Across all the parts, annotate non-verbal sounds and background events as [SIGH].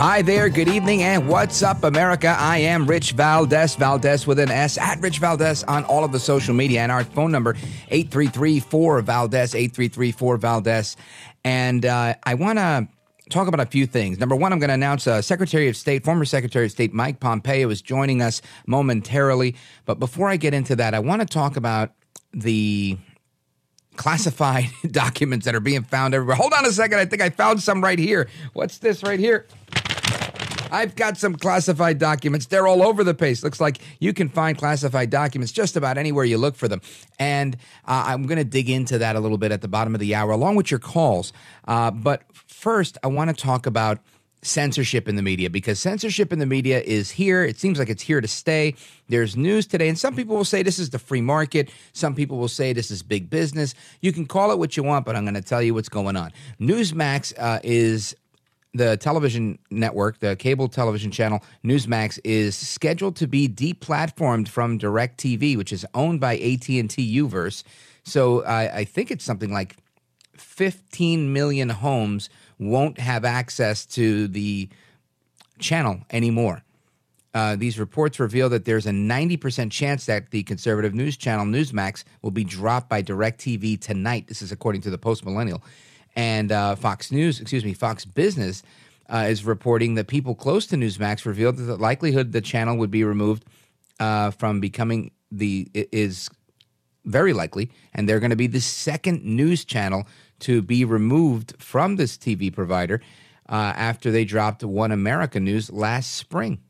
Hi there, good evening, and what's up, America? I am Rich Valdez, Valdez with an S, at Rich Valdez on all of the social media, and our phone number, 833-4-VALDEZ, 833-4-VALDEZ. And uh, I want to talk about a few things. Number one, I'm going to announce uh, Secretary of State, former Secretary of State Mike Pompeo is joining us momentarily. But before I get into that, I want to talk about the classified [LAUGHS] documents that are being found everywhere. Hold on a second. I think I found some right here. What's this right here? I've got some classified documents. They're all over the place. Looks like you can find classified documents just about anywhere you look for them. And uh, I'm going to dig into that a little bit at the bottom of the hour, along with your calls. Uh, but first, I want to talk about censorship in the media because censorship in the media is here. It seems like it's here to stay. There's news today, and some people will say this is the free market. Some people will say this is big business. You can call it what you want, but I'm going to tell you what's going on. Newsmax uh, is the television network, the cable television channel Newsmax, is scheduled to be deplatformed from DirecTV, which is owned by AT and T Uverse. So I, I think it's something like 15 million homes won't have access to the channel anymore. Uh, these reports reveal that there's a 90% chance that the conservative news channel Newsmax will be dropped by DirecTV tonight. This is according to the Post Millennial. And uh, Fox News, excuse me, Fox Business uh, is reporting that people close to Newsmax revealed that the likelihood the channel would be removed uh, from becoming the is very likely, and they're going to be the second news channel to be removed from this TV provider uh, after they dropped One America News last spring.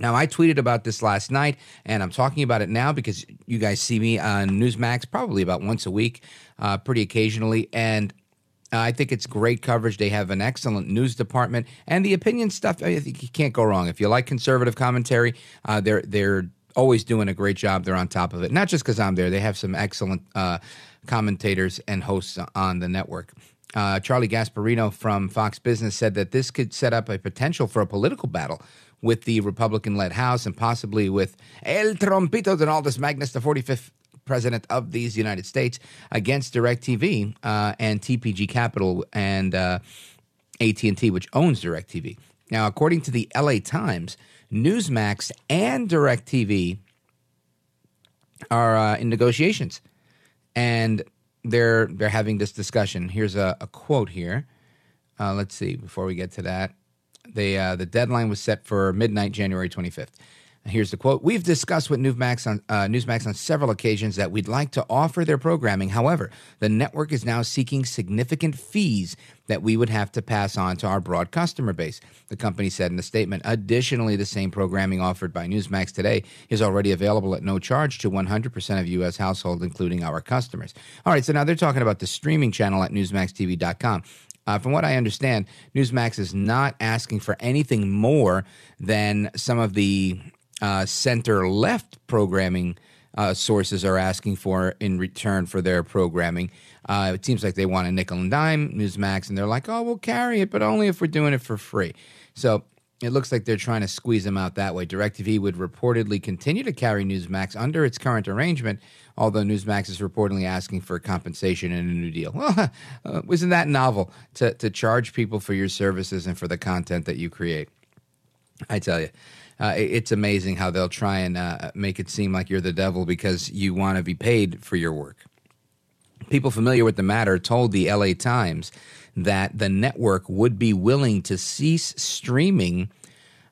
Now, I tweeted about this last night, and I'm talking about it now because you guys see me on Newsmax probably about once a week, uh, pretty occasionally. And uh, I think it's great coverage. They have an excellent news department, and the opinion stuff. I think you can't go wrong. If you like conservative commentary, uh, they're they're always doing a great job. They're on top of it. Not just because I'm there. They have some excellent uh, commentators and hosts on the network. Uh, Charlie Gasparino from Fox Business said that this could set up a potential for a political battle with the Republican-led House and possibly with El Trompito Donaldus Magnus, the 45th president of these United States, against DirecTV uh, and TPG Capital and uh, AT&T, which owns DirecTV. Now, according to the LA Times, Newsmax and DirecTV are uh, in negotiations, and they're they're having this discussion. Here's a, a quote here. Uh, let's see. Before we get to that, they uh, the deadline was set for midnight, January 25th. Here's the quote: We've discussed with Newsmax on uh, Newsmax on several occasions that we'd like to offer their programming. However, the network is now seeking significant fees that we would have to pass on to our broad customer base. The company said in a statement. Additionally, the same programming offered by Newsmax today is already available at no charge to 100% of U.S. households, including our customers. All right, so now they're talking about the streaming channel at NewsmaxTV.com. Uh, from what I understand, Newsmax is not asking for anything more than some of the uh, center left programming uh, sources are asking for in return for their programming. Uh, it seems like they want a nickel and dime, Newsmax, and they're like, oh, we'll carry it, but only if we're doing it for free. So it looks like they're trying to squeeze them out that way. DirecTV would reportedly continue to carry Newsmax under its current arrangement, although Newsmax is reportedly asking for compensation in a new deal. [LAUGHS] Well, uh, isn't that novel to, to charge people for your services and for the content that you create? I tell you. Uh, it's amazing how they'll try and uh, make it seem like you're the devil because you want to be paid for your work. People familiar with the matter told the LA Times that the network would be willing to cease streaming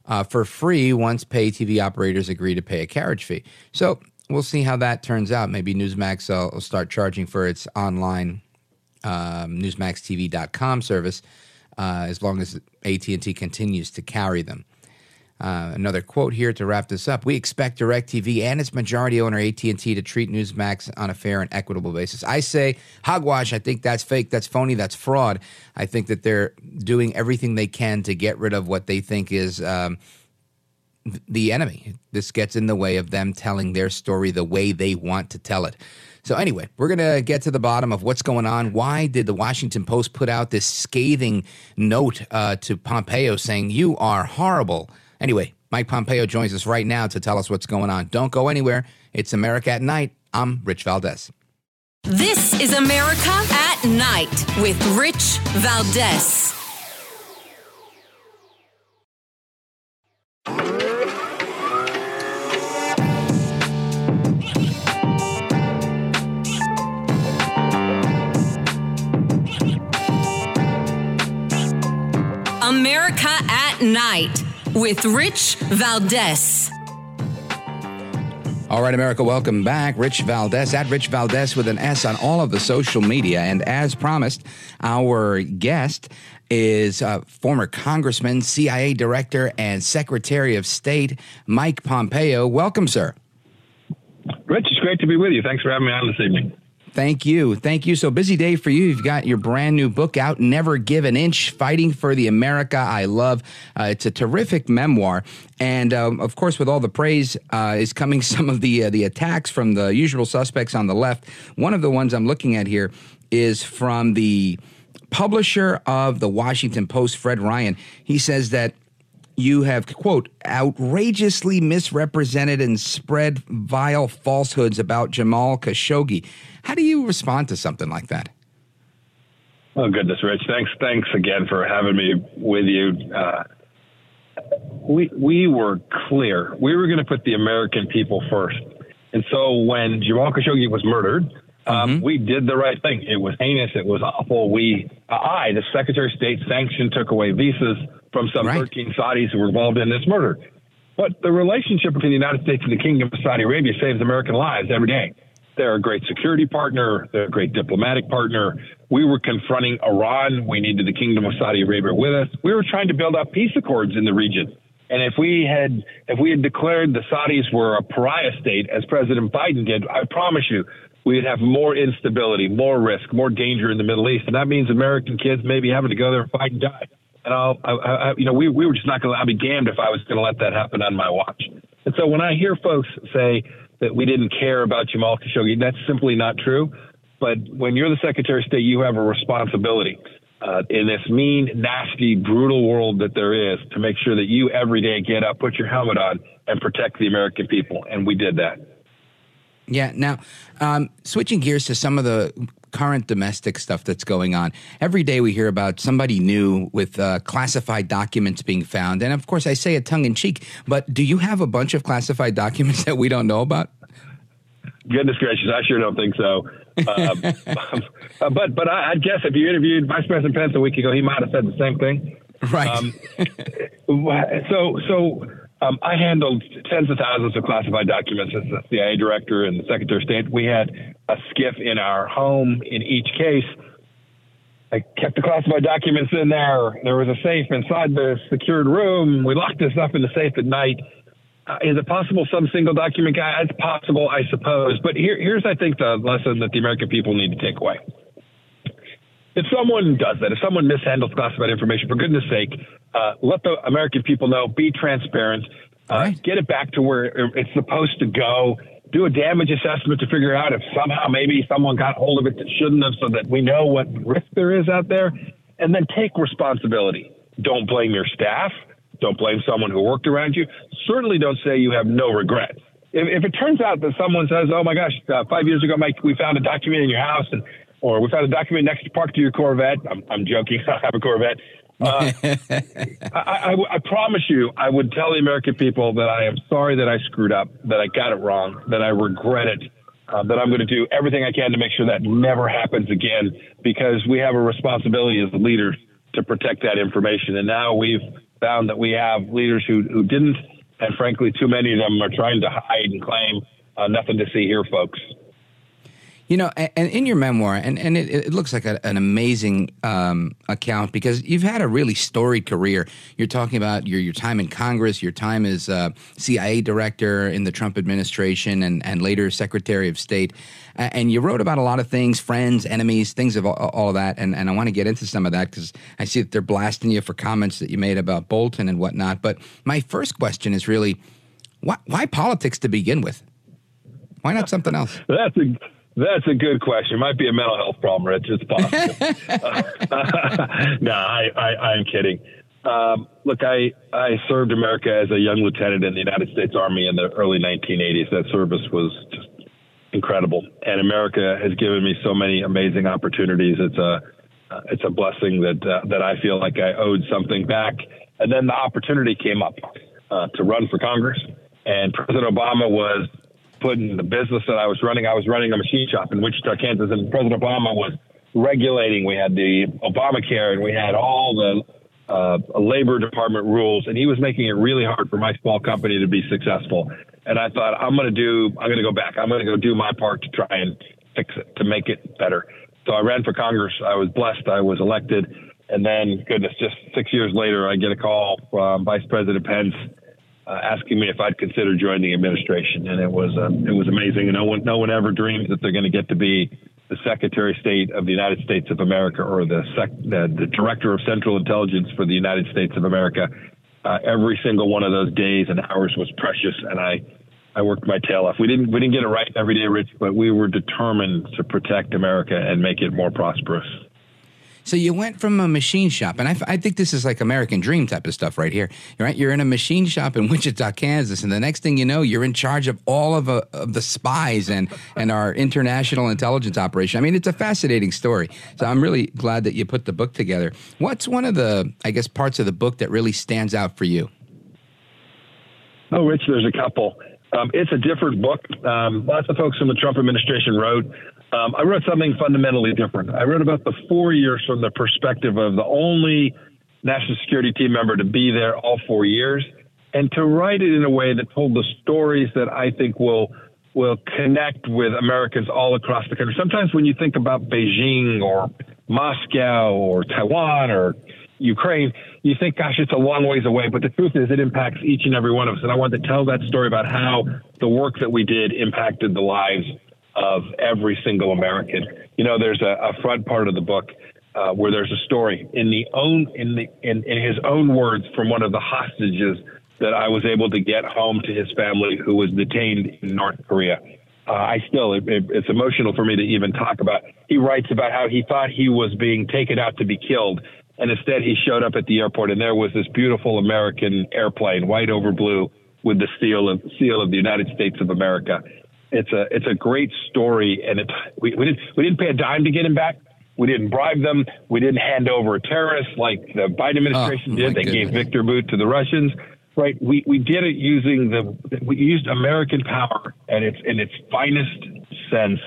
uh, for free once pay TV operators agree to pay a carriage fee. So we'll see how that turns out. Maybe Newsmax uh, will start charging for its online um, NewsmaxTV.com service uh, as long as AT&T continues to carry them. Uh, another quote here to wrap this up: We expect Directv and its majority owner AT&T to treat Newsmax on a fair and equitable basis. I say hogwash. I think that's fake. That's phony. That's fraud. I think that they're doing everything they can to get rid of what they think is um, the enemy. This gets in the way of them telling their story the way they want to tell it. So, anyway, we're going to get to the bottom of what's going on. Why did the Washington Post put out this scathing note uh, to Pompeo saying, You are horrible? Anyway, Mike Pompeo joins us right now to tell us what's going on. Don't go anywhere. It's America at Night. I'm Rich Valdez. This is America at Night with Rich Valdez. America at Night with Rich Valdez. All right, America, welcome back. Rich Valdez at Rich Valdez with an S on all of the social media. And as promised, our guest is uh, former Congressman, CIA Director, and Secretary of State Mike Pompeo. Welcome, sir. Rich, it's great to be with you. Thanks for having me on this evening. Thank you. Thank you. So busy day for you. You've got your brand new book out, Never Give an Inch Fighting for the America I Love. Uh, it's a terrific memoir. And um, of course, with all the praise, uh, is coming [LAUGHS] some of the, uh, the attacks from the usual suspects on the left. One of the ones I'm looking at here is from the publisher of the Washington Post, Fred Ryan. He says that you have, quote, outrageously misrepresented and spread vile falsehoods about Jamal Khashoggi. How do you respond to something like that? Oh goodness, Rich! Thanks, thanks again for having me with you. Uh, we we were clear. We were going to put the American people first, and so when Jamal Khashoggi was murdered, um, mm-hmm. we did the right thing. It was heinous. It was awful. We, I, the Secretary of State, sanctioned, took away visas from some right. 13 Saudis who were involved in this murder. But the relationship between the United States and the Kingdom of Saudi Arabia saves American lives every day. They're a great security partner. They're a great diplomatic partner. We were confronting Iran. We needed the Kingdom of Saudi Arabia with us. We were trying to build up peace accords in the region. And if we had if we had declared the Saudis were a pariah state, as President Biden did, I promise you, we'd have more instability, more risk, more danger in the Middle East, and that means American kids maybe having to go there and fight and die. And I'll, I, I, you know, we we were just not going to. I'd be damned if I was going to let that happen on my watch. And so when I hear folks say that we didn't care about Jamal Khashoggi. That's simply not true. But when you're the Secretary of State, you have a responsibility uh, in this mean, nasty, brutal world that there is to make sure that you every day get up, put your helmet on, and protect the American people. And we did that. Yeah. Now, um, switching gears to some of the current domestic stuff that's going on. Every day we hear about somebody new with uh, classified documents being found. And of course, I say it tongue in cheek, but do you have a bunch of classified documents [LAUGHS] that we don't know about? Goodness gracious, I sure don't think so. Uh, [LAUGHS] [LAUGHS] but but I, would guess if you interviewed Vice President Pence a week ago, he might have said the same thing. Right. Um, so so um, I handled tens of thousands of classified documents as the CIA director and the Secretary of State. We had a SCIF in our home in each case. I kept the classified documents in there. There was a safe inside the secured room. We locked this up in the safe at night. Uh, is it possible some single document guy? It's possible, I suppose. But here, here's, I think, the lesson that the American people need to take away. If someone does that, if someone mishandles classified information, for goodness sake, uh, let the American people know, be transparent, uh, right. get it back to where it's supposed to go, do a damage assessment to figure out if somehow maybe someone got hold of it that shouldn't have so that we know what risk there is out there, and then take responsibility. Don't blame your staff. Don't blame someone who worked around you. Certainly don't say you have no regrets. If, if it turns out that someone says, oh my gosh, uh, five years ago, Mike, we found a document in your house and or without a document next to parked to your Corvette. I'm, I'm joking. [LAUGHS] I have a Corvette Uh, [LAUGHS] I, I, I, promise you, I would tell the American people that I am sorry that I screwed up, that I got it wrong, that I regret it, uh, that I'm going to do everything I can to make sure that never happens again, because we have a responsibility as leaders to protect that information. And now we've found that we have leaders who, who didn't, and frankly, too many of them are trying to hide and claim uh, nothing to see here, folks. You know, and, in your memoir, and, and it, it looks like a, an amazing um, account because you've had a really storied career. You're talking about your, your time in Congress, your time as uh, CIA director in the Trump administration, and, and later Secretary of State. And you wrote about a lot of things, friends, enemies, things of all, all of that. And, and I want to get into some of that because I see that they're blasting you for comments that you made about Bolton and whatnot. But my first question is really why, why politics to begin with? Why not something else? That's a that's a good question. It might be a mental health problem, Rich. It's possible. [LAUGHS] no, I, I, I'm kidding. Um, look, I, I served America as a young lieutenant in the United States Army in the early 1980s. That service was just incredible, and America has given me so many amazing opportunities. It's a uh, it's a blessing that uh, that I feel like I owed something back. And then the opportunity came up uh, to run for Congress, and President Obama was put in the business that I was running. I was running a machine shop in Wichita, Kansas, and President Obama was regulating. We had the Obamacare, and we had all the uh, Labor Department rules, and he was making it really hard for my small company to be successful. And I thought, I'm going to do, I'm going to go back. I'm going to go do my part to try and fix it, to make it better. So I ran for Congress. I was blessed. I was elected. And then, goodness, just six years later, I get a call from Vice President Pence uh, asking me if I'd consider joining the administration, and it was uh, it was amazing. And no one no one ever dreams that they're going to get to be the Secretary of State of the United States of America or the sec, the, the Director of Central Intelligence for the United States of America. Uh, every single one of those days and hours was precious, and I I worked my tail off. We didn't we didn't get it right every day, Rich, but we were determined to protect America and make it more prosperous. So you went from a machine shop, and I, I, think this is like American Dream type of stuff right here. Right, you're in a machine shop in [LAUGHS] Wichita, Kansas, and the next thing you know, you're in charge of all of, a, uh, of the spies and and our international intelligence operation. I mean, it's a fascinating story. So I'm really glad that you put the book together. What's one of the, I guess, parts of the book that really stands out for you? Oh, Rich, there's a couple. Um, it's a different book. Um, lots of folks from the Trump administration wrote. Um, I wrote something fundamentally different. I wrote about the four years from the perspective of the only national security team member to be there all four years, and to write it in a way that told the stories that I think will will connect with Americans all across the country. Sometimes when you think about Beijing or Moscow or Taiwan or Ukraine, you think, gosh, it's a long ways away. But the truth is, it impacts each and every one of us. And I wanted to tell that story about how the work that we did impacted the lives of every single American. You know, there's a, a front part of the book uh, where there's a story in the own in the in, in his own words from one of the hostages that I was able to get home to his family who was detained in North Korea. Uh, I still, it, it, it's emotional for me to even talk about. He writes about how he thought he was being taken out to be killed, and instead he showed up at the airport, and there was this beautiful American airplane, white over blue, with the seal of seal of the United States of America. It's a it's a great story, and it we, we didn't we didn't pay a dime to get him back. We didn't bribe them. We didn't hand over a terrorist like the Biden administration oh, did. They goodness. gave Victor Bout to the Russians. Right? We we did it using the we used American power and its in its finest sense,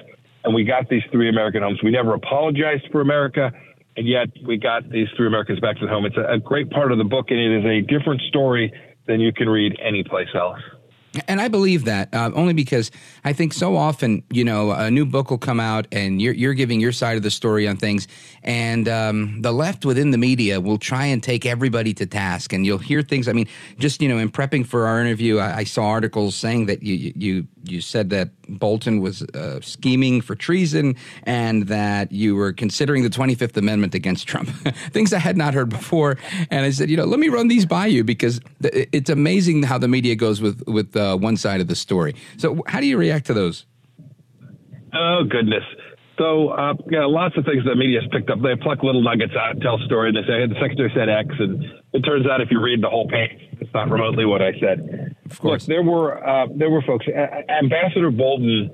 and we got these three American homes. We never apologized for America, and yet we got these three Americans back to the home. It's a, a great part of the book, and it is a different story than you can read anyplace else. And I believe that uh, only because I think so often, you know, a new book will come out and you're, you're giving your side of the story on things, and um, the left within the media will try and take everybody to task, and you'll hear things. I mean, just you know, in prepping for our interview, I, I saw articles saying that you you you said that Bolton was uh, scheming for treason and that you were considering the 25th Amendment against Trump. [LAUGHS] Things I had not heard before. And I said, you know, let me run these by you because it's amazing how the media goes with, with uh, one side of the story. So, how do you react to those? Oh, goodness. So, uh, yeah, lots of things that media has picked up. They pluck little nuggets out and tell a story, and they say, hey, the secretary said X, and it turns out if you read the whole page, it's not remotely what I said. Of course. Look, there were, uh, there were folks, Ambassador Bolton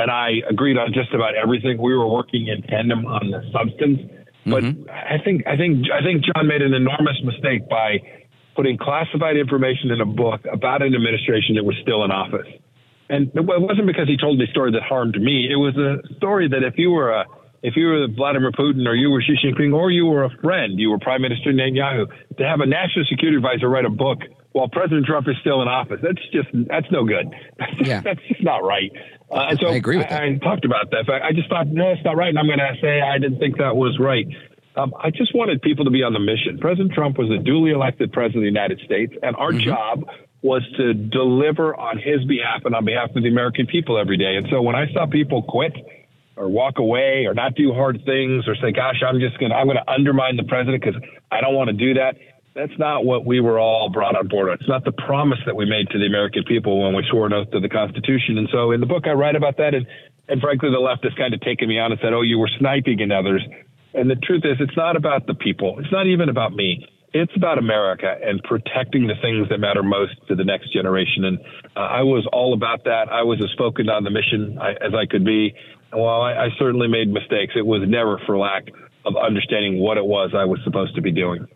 and I agreed on just about everything. We were working in tandem on the substance. But I think I think I think John made an enormous mistake by putting classified information in a book about an administration that was still in office. And it wasn't because he told me a story that harmed me. It was a story that if you were a if you were Vladimir Putin or you were Xi Jinping or you were a friend, you were Prime Minister Netanyahu, to have a national security advisor write a book while President Trump is still in office, that's just that's no good. [LAUGHS] Yeah. that's just not right. Uh, and so I agree with that. I, I talked about that. I just thought, no, it's not right. And I'm going to say I didn't think that was right. Um, I just wanted people to be on the mission. President Trump was a duly elected president of the United States, and our Mm-hmm. job was to deliver on his behalf and on behalf of the American people every day. And so when I saw people quit or walk away or not do hard things or say, gosh, I'm just going to, I'm going to undermine the president because I don't want to do that. That's not what we were all brought on board on. It's not the promise that we made to the American people when we swore an oath to the Constitution. And so in the book, I write about that. And, and frankly, the left has kind of taken me on and said, oh, you were sniping in others. And the truth is, it's not about the people. It's not even about me. It's about America and protecting the things that matter most to the next generation. And uh, I was all about that. I was as focused on the mission I, as I could be. And while I, I certainly made mistakes, it was never for lack of understanding what it was I was supposed to be doing.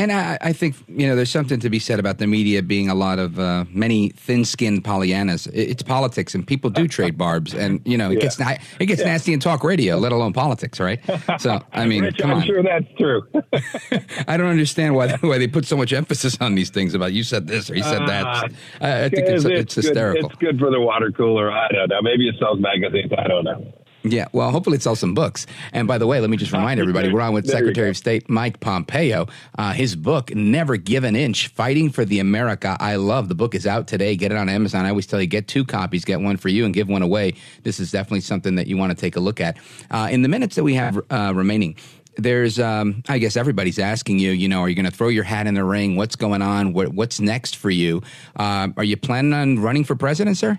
And I, I think you know there's something to be said about the media being a lot of uh, many thin-skinned Pollyannas. It's politics, and people do trade barbs, and you know it gets na- it gets nasty in talk radio, let alone politics, right? So I mean, Rich, I'm on. sure that's true. [LAUGHS] I don't understand why why they put so much emphasis on these things about you said this or you said that. Uh, I, I think it's, it's, good- hysterical. It's good for the water cooler. I don't know. Maybe it sells magazines. I don't know. Yeah, well, hopefully it sells some books. And by the way, let me just remind everybody, we're on with There Secretary of State Mike Pompeo. Uh, his book, Never Give an Inch, Fighting for the America I Love. The book is out today. Get it on Amazon. I always tell you, get two copies, get one for you and give one away. This is definitely something that you want to take a look at. Uh, in the minutes that we have uh, remaining, there's, um, I guess everybody's asking you, you know, are you going to throw your hat in the ring? What's going on? What, what's next for you? Uh, are you planning on running for president, sir?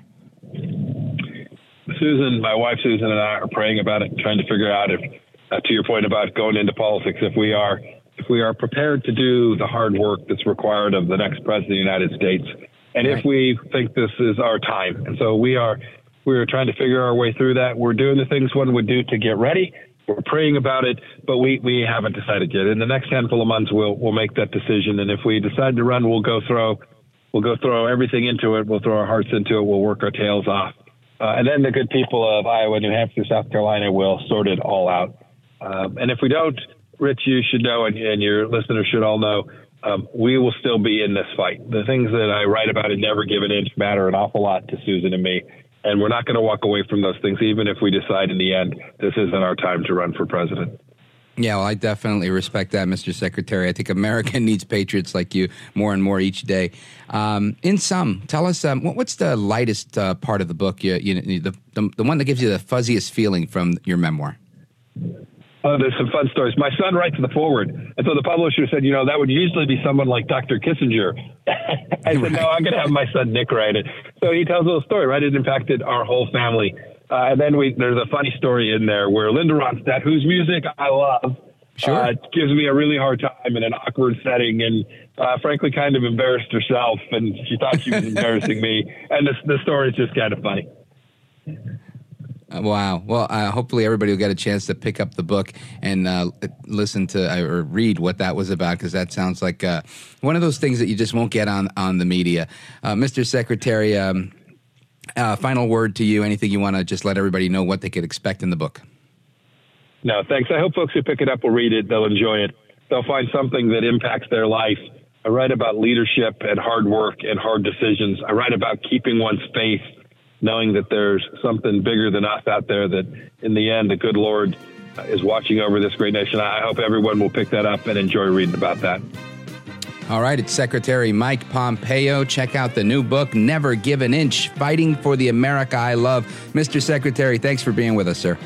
Susan, my wife Susan, and I are praying about it, trying to figure out if, uh, to your point about going into politics, if we are if we are prepared to do the hard work that's required of the next president of the United States, and if we think this is our time. And so we are we are trying to figure our way through that. We're doing the things one would do to get ready. We're praying about it, but we, we haven't decided yet. In the next handful of months, we'll we'll make that decision. And if we decide to run, we'll go throw we'll go throw everything into it. We'll throw our hearts into it. We'll work our tails off. Uh, and then the good people of Iowa, New Hampshire, South Carolina will sort it all out. Um, and if we don't, Rich, you should know, and, and your listeners should all know, um, we will still be in this fight. The things that I write about in Never Give an Inch matter an awful lot to Susan and me. And we're not going to walk away from those things, even if we decide in the end this isn't our time to run for president. Yeah, well, I definitely respect that, Mr. Secretary. I think America [LAUGHS] needs patriots like you more and more each day. Um, in sum, tell us um, what, what's the lightest uh, part of the book? You, you, the, the the one that gives you the fuzziest feeling from your memoir. Oh, there's some fun stories. My son writes the forward, and so the publisher said, you know, that would usually be someone like Dr. Kissinger. [LAUGHS] I said, no, I'm going to have my son Nick write it. So he tells a little story, right? It impacted our whole family. Uh, and then we there's a funny story in there where Linda Ronstadt, whose music I love, Sure. uh, gives me a really hard time in an awkward setting, and uh, frankly, kind of embarrassed herself, and she thought she was [LAUGHS] embarrassing me. And the, the story is just kind of funny. Uh, wow. Well, uh, hopefully everybody will get a chance to pick up the book and uh, listen to uh, or read what that was about because that sounds like uh, one of those things that you just won't get on on the media. Uh, Mr. Secretary, um, uh, final word to you. Anything you want to just let everybody know what they could expect in the book? No, thanks. I hope folks who pick it up will read it. They'll enjoy it. They'll find something that impacts their life. I write about leadership and hard work and hard decisions. I write about keeping one's faith, knowing that there's something bigger than us out there, that in the end, the good Lord is watching over this great nation. I hope everyone will pick that up and enjoy reading about that. All right, it's Secretary Mike Pompeo. Check out the new book, Never Give an Inch Fighting for the America I Love. Mr. Secretary, thanks for being with us, sir.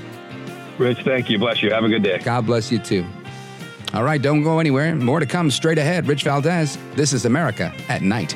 Rich, thank you. Bless you. Have a good day. God bless you too. All right, don't go anywhere. More to come straight ahead. Rich Valdez, this is America at Night.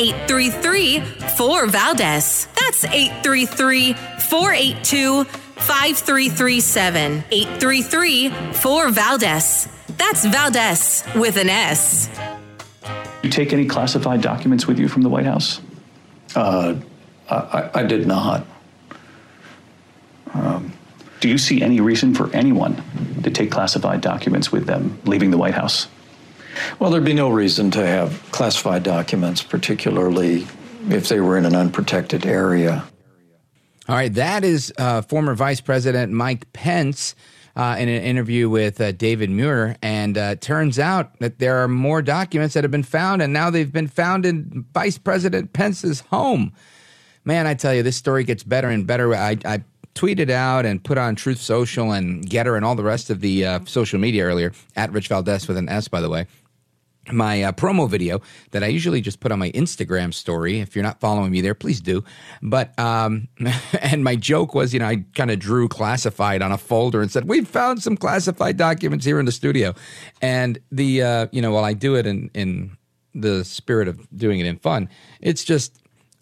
833 4 Valdez. That's 833 482 5337. 833 4 Valdez. That's Valdez with an S. You take any classified documents with you from the White House? Uh, I, I did not. Do you see any reason for anyone to take classified documents with them leaving the White House? Well, there'd be no reason to have classified documents, particularly if they were in an unprotected area. All right, that is uh, former Vice President Mike Pence uh, in an interview with uh, David Muir. And uh, turns out that there are more documents that have been found, and now they've been found in Vice President Pence's home. Man, I tell you, this story gets better and better. I, I tweeted out and put on Truth Social and GETTR and all the rest of the uh, social media earlier, at Rich Valdez with an S, by the way my uh, promo video that I usually just put on my Instagram story. If you're not following me there, please do. But um, [LAUGHS] and my joke was, you know, I kind of drew classified on a folder and said, "We found some classified documents here in the studio," and the uh, you know, while I do it in in the spirit of doing it in fun, it's just.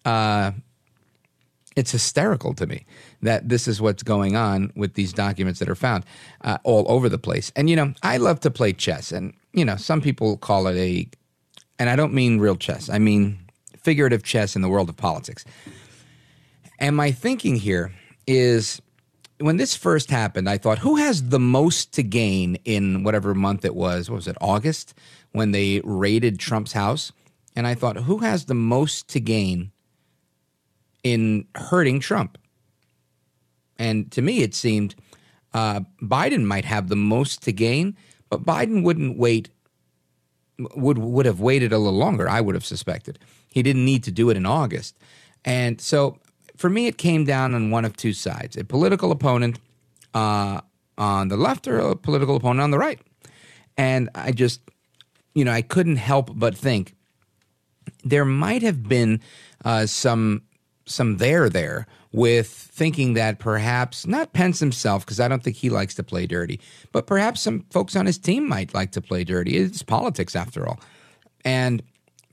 Uh, it's hysterical to me that this is what's going on with these documents that are found uh, all over the place. And you know, I love to play chess, and you know, some people call it a, and I don't mean real chess. I mean figurative chess in the world of politics. And my thinking here is when this first happened, I thought, who has the most to gain in whatever month it was? What was it, August, when they raided Trump's house? And I thought, who has the most to gain in hurting Trump? And to me, it seemed uh, Biden might have the most to gain, but Biden wouldn't wait. Would would have waited a little longer. I would have suspected he didn't need to do it in August, and so for me, it came down on one of two sides: a political opponent uh, on the left or a political opponent on the right. And I just, you know, I couldn't help but think there might have been uh, some some there there with thinking that perhaps not Pence himself, because I don't think he likes to play dirty, but perhaps some folks on his team might like to play dirty. It's politics after all. And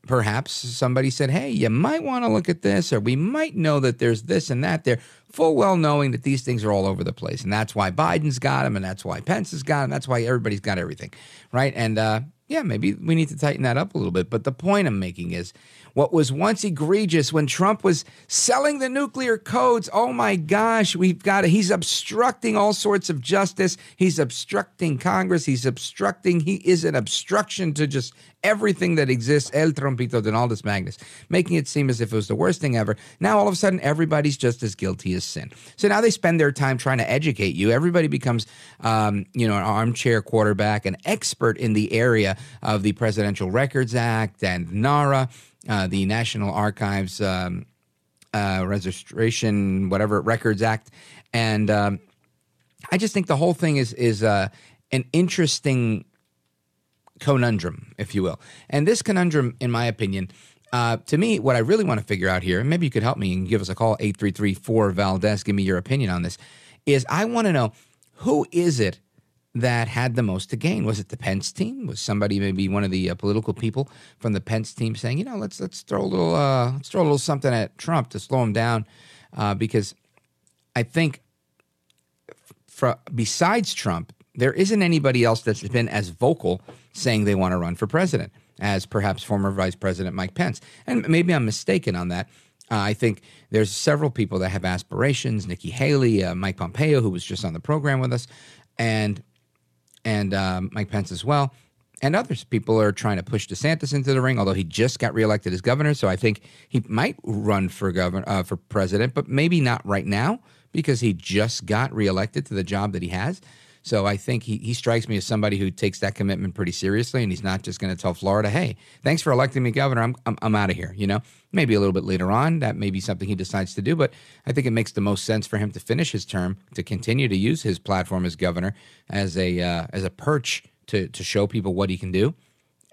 perhaps somebody said, hey, you might want to look at this, or we might know that there's this and that there, full well knowing that these things are all over the place. And that's why Biden's got them, and that's why Pence has got them, that's why everybody's got everything, right? And uh, yeah, maybe we need to tighten that up a little bit. But the point I'm making is what was once egregious when Trump was selling the nuclear codes. Oh my gosh, we've got it. He's obstructing all sorts of justice. He's obstructing Congress. He's obstructing, he is an obstruction to just everything that exists. El Trompito Donaldus Magnus, making it seem as if it was the worst thing ever. Now all of a sudden, everybody's just as guilty as sin. So now they spend their time trying to educate you. Everybody becomes, um, you know, an armchair quarterback, an expert in the area of the Presidential Records Act and NARA uh, the National Archives um, uh, Registration, whatever Records Act, and um, I just think the whole thing is is uh, an interesting conundrum, if you will. And this conundrum, in my opinion, uh, to me, what I really want to figure out here, and maybe you could help me and give us a call, 833-4 Valdez, give me your opinion on this, is I want to know who is it that had the most to gain? Was it the Pence team? Was somebody maybe one of the uh, political people from the Pence team saying, you know, let's let's throw a little uh, let's throw a little something at Trump to slow him down, uh, because I think for, besides Trump, there isn't anybody else that's been as vocal saying they want to run for president. as perhaps former Vice President Mike Pence. And maybe I'm mistaken on that. Uh, I think there's several people that have aspirations. Nikki Haley, uh, Mike Pompeo, who was just on the program with us, and and um, Mike Pence as well, and others. People are trying to push DeSantis into the ring, although he just got reelected as governor. So I think he might run for governor uh, for president, but maybe not right now because he just got reelected to the job that he has. So I think he, he strikes me as somebody who takes that commitment pretty seriously, and he's not just going to tell Florida, "Hey, thanks for electing me governor. I'm I'm, I'm out of here." You know, maybe a little bit later on that may be something he decides to do, but I think it makes the most sense for him to finish his term, to continue to use his platform as governor as a uh, as a perch to to show people what he can do,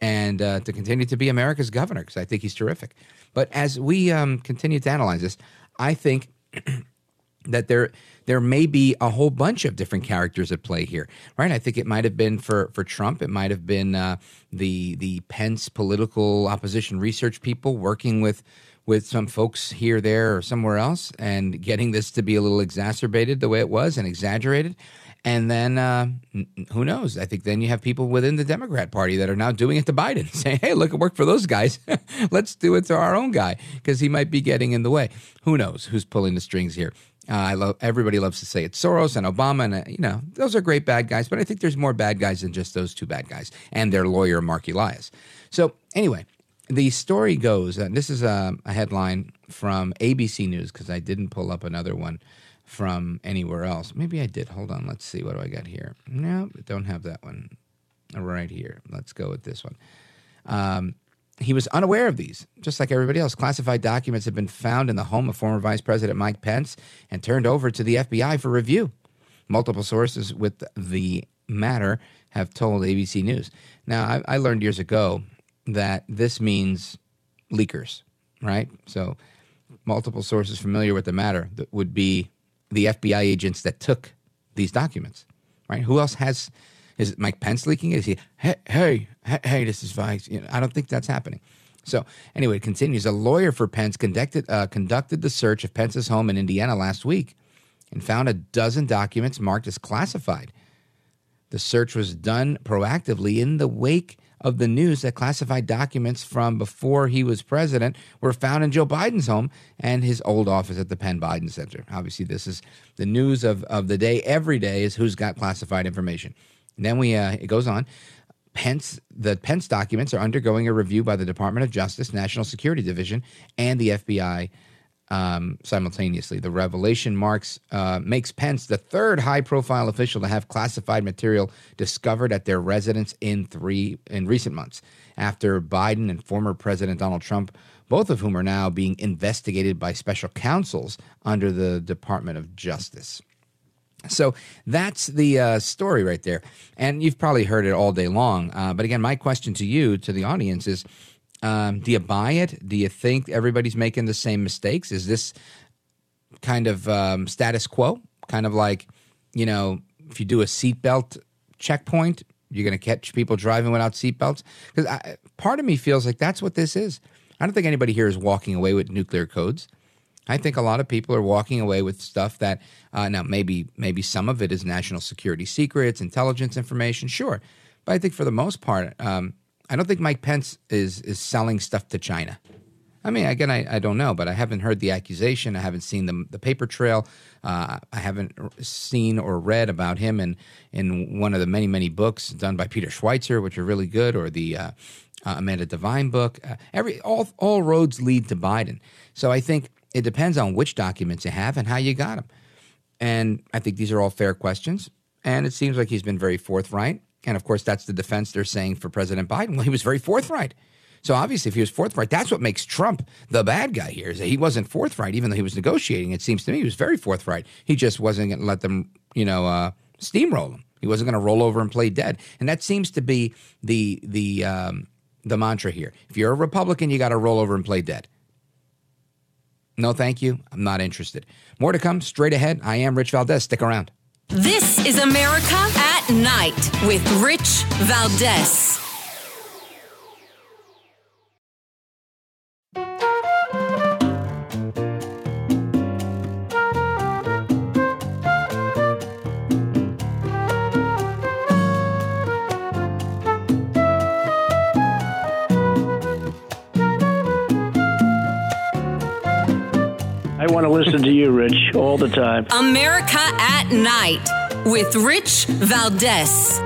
and uh, to continue to be America's governor because I think he's terrific. But as we um, continue to analyze this, I think. [CLEARS THROAT] that there there may be a whole bunch of different characters at play here, right? I think it might have been for for Trump. It might have been uh, the the Pence political opposition research people working with with some folks here, there, or somewhere else, and getting this to be a little exacerbated the way it was and exaggerated. And then uh, who knows? I think then you have people within the Democrat Party that are now doing it to Biden, [LAUGHS] saying, "Hey, look, it worked for those guys. [LAUGHS] Let's do it to our own guy because he might be getting in the way." Who knows who's pulling the strings here? Uh, I love everybody loves to say it's Soros and Obama, and uh, you know those are great bad guys. But I think there's more bad guys than just those two bad guys and their lawyer Mark Elias. So anyway, the story goes, and this is a, a headline from ABC News because I didn't pull up another one from anywhere else. Maybe I did. Hold on, let's see. What do I got here? No, don't have that one right here. Let's go with this one. Um, he was unaware of these, just like everybody else. Classified documents have been found in the home of former Vice President Mike Pence and turned over to the FBI for review. Multiple sources with the matter have told ABC News. Now, I, I learned years ago that this means leakers, right? So, multiple sources familiar with the matter would be the FBI agents that took these documents, right? Who else has is Mike Pence leaking it? Is he, hey, hey, hey, this is Vice? You know, I don't think that's happening. So anyway, it continues. A lawyer for Pence conducted uh, conducted the search of Pence's home in Indiana last week and found a dozen documents marked as classified. The search was done proactively in the wake of the news that classified documents from before he was president were found in Joe Biden's home and his old office at the Penn Biden Center. Obviously, this is the news of, of the day. Every day is who's got classified information. Then we uh, it goes on. Pence, the Pence documents are undergoing a review by the Department of Justice, National Security Division, and the FBI um, simultaneously. The revelation marks uh, makes Pence the third high-profile official to have classified material discovered at their residence in three in recent months, after Biden and former President Donald Trump, both of whom are now being investigated by special counsels under the Department of Justice. So that's the uh, story right there. And you've probably heard it all day long. Uh, but again, my question to you, to the audience, is um, do you buy it? Do you think everybody's making the same mistakes? Is this kind of um, status quo? Kind of like, you know, if you do a seatbelt checkpoint, you're going to catch people driving without seatbelts? Because part of me feels like that's what this is. I don't think anybody here is walking away with nuclear codes. I think a lot of people are walking away with stuff that uh, now maybe maybe some of it is national security secrets, intelligence information, sure, but I think for the most part, um, I don't think Mike Pence is is selling stuff to China. I mean, again, I, I don't know, but I haven't heard the accusation. I haven't seen the the paper trail. Uh, I haven't seen or read about him in in one of the many many books done by Peter Schweizer, which are really good, or the uh, uh, Miranda Devine book. Uh, every all all roads lead to Biden. So I think it depends on which documents you have and how you got them. And I think these are all fair questions. And it seems like he's been very forthright. And of course, that's the defense they're saying for President Biden. [LAUGHS] Well, he was very forthright. So obviously, if he was forthright, that's what makes Trump the bad guy here. Is that he wasn't forthright, even though he was negotiating. It seems to me he was very forthright. He just wasn't going to let them, you know, uh, steamroll him. He wasn't going to roll over and play dead. And that seems to be the the um, the mantra here. If you're a Republican, you got to roll over and play dead. No, thank you. I'm not interested. More to come straight ahead. I am Rich Valdez. Stick around. This is America at Night with Rich Valdez. Listen to you, Rich, all the time. America at Night with Rich Valdez.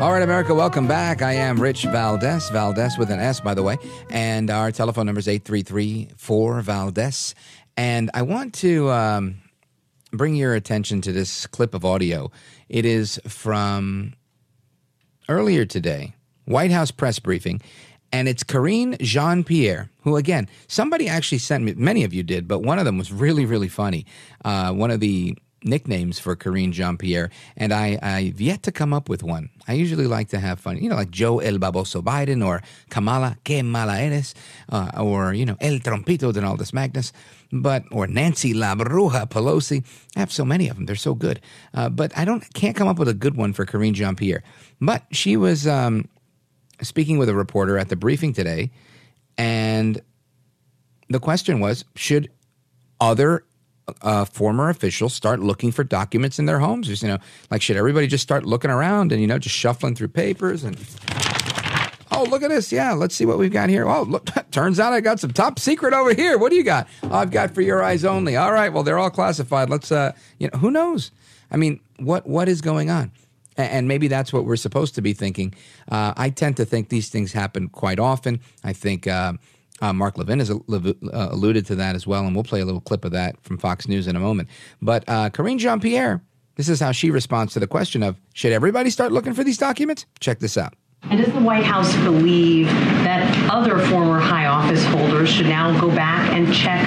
All right, America, welcome back. I am Rich Valdez, Valdez with an S, by the way, and our telephone number is 833 4 Valdez. And I want to um, bring your attention to this clip of audio. It is from earlier today, White House press briefing, and it's Karine Jean Pierre, who, again, somebody actually sent me, many of you did, but one of them was really, really funny. Uh, one of the nicknames for Karine Jean Pierre, and I, I've yet to come up with one. I usually like to have fun, you know, like Joe El Baboso Biden or Kamala Que Mala Eres, uh, or, you know, El Trompito Donaldus Magnus, but, or Nancy La Bruja Pelosi. I have so many of them. They're so good. Uh, but I don't, can't come up with a good one for Karine Jean Pierre. But she was um, speaking with a reporter at the briefing today, and the question was should other uh, former officials start looking for documents in their homes. Just, you know, like should everybody just start looking around and you know just shuffling through papers and oh look at this, yeah, let's see what we've got here. Oh, look, [LAUGHS] turns out I got some top secret over here. What do you got? Oh, I've got for your eyes only. All right, well they're all classified. Let's uh, you know, who knows? I mean, what what is going on? And maybe that's what we're supposed to be thinking. Uh, I tend to think these things happen quite often. I think. Uh, uh, Mark Levin has uh, alluded to that as well, and we'll play a little clip of that from Fox News in a moment. But uh, Karine Jean Pierre, this is how she responds to the question of should everybody start looking for these documents? Check this out. And does the White House believe that other former high office holders should now go back and check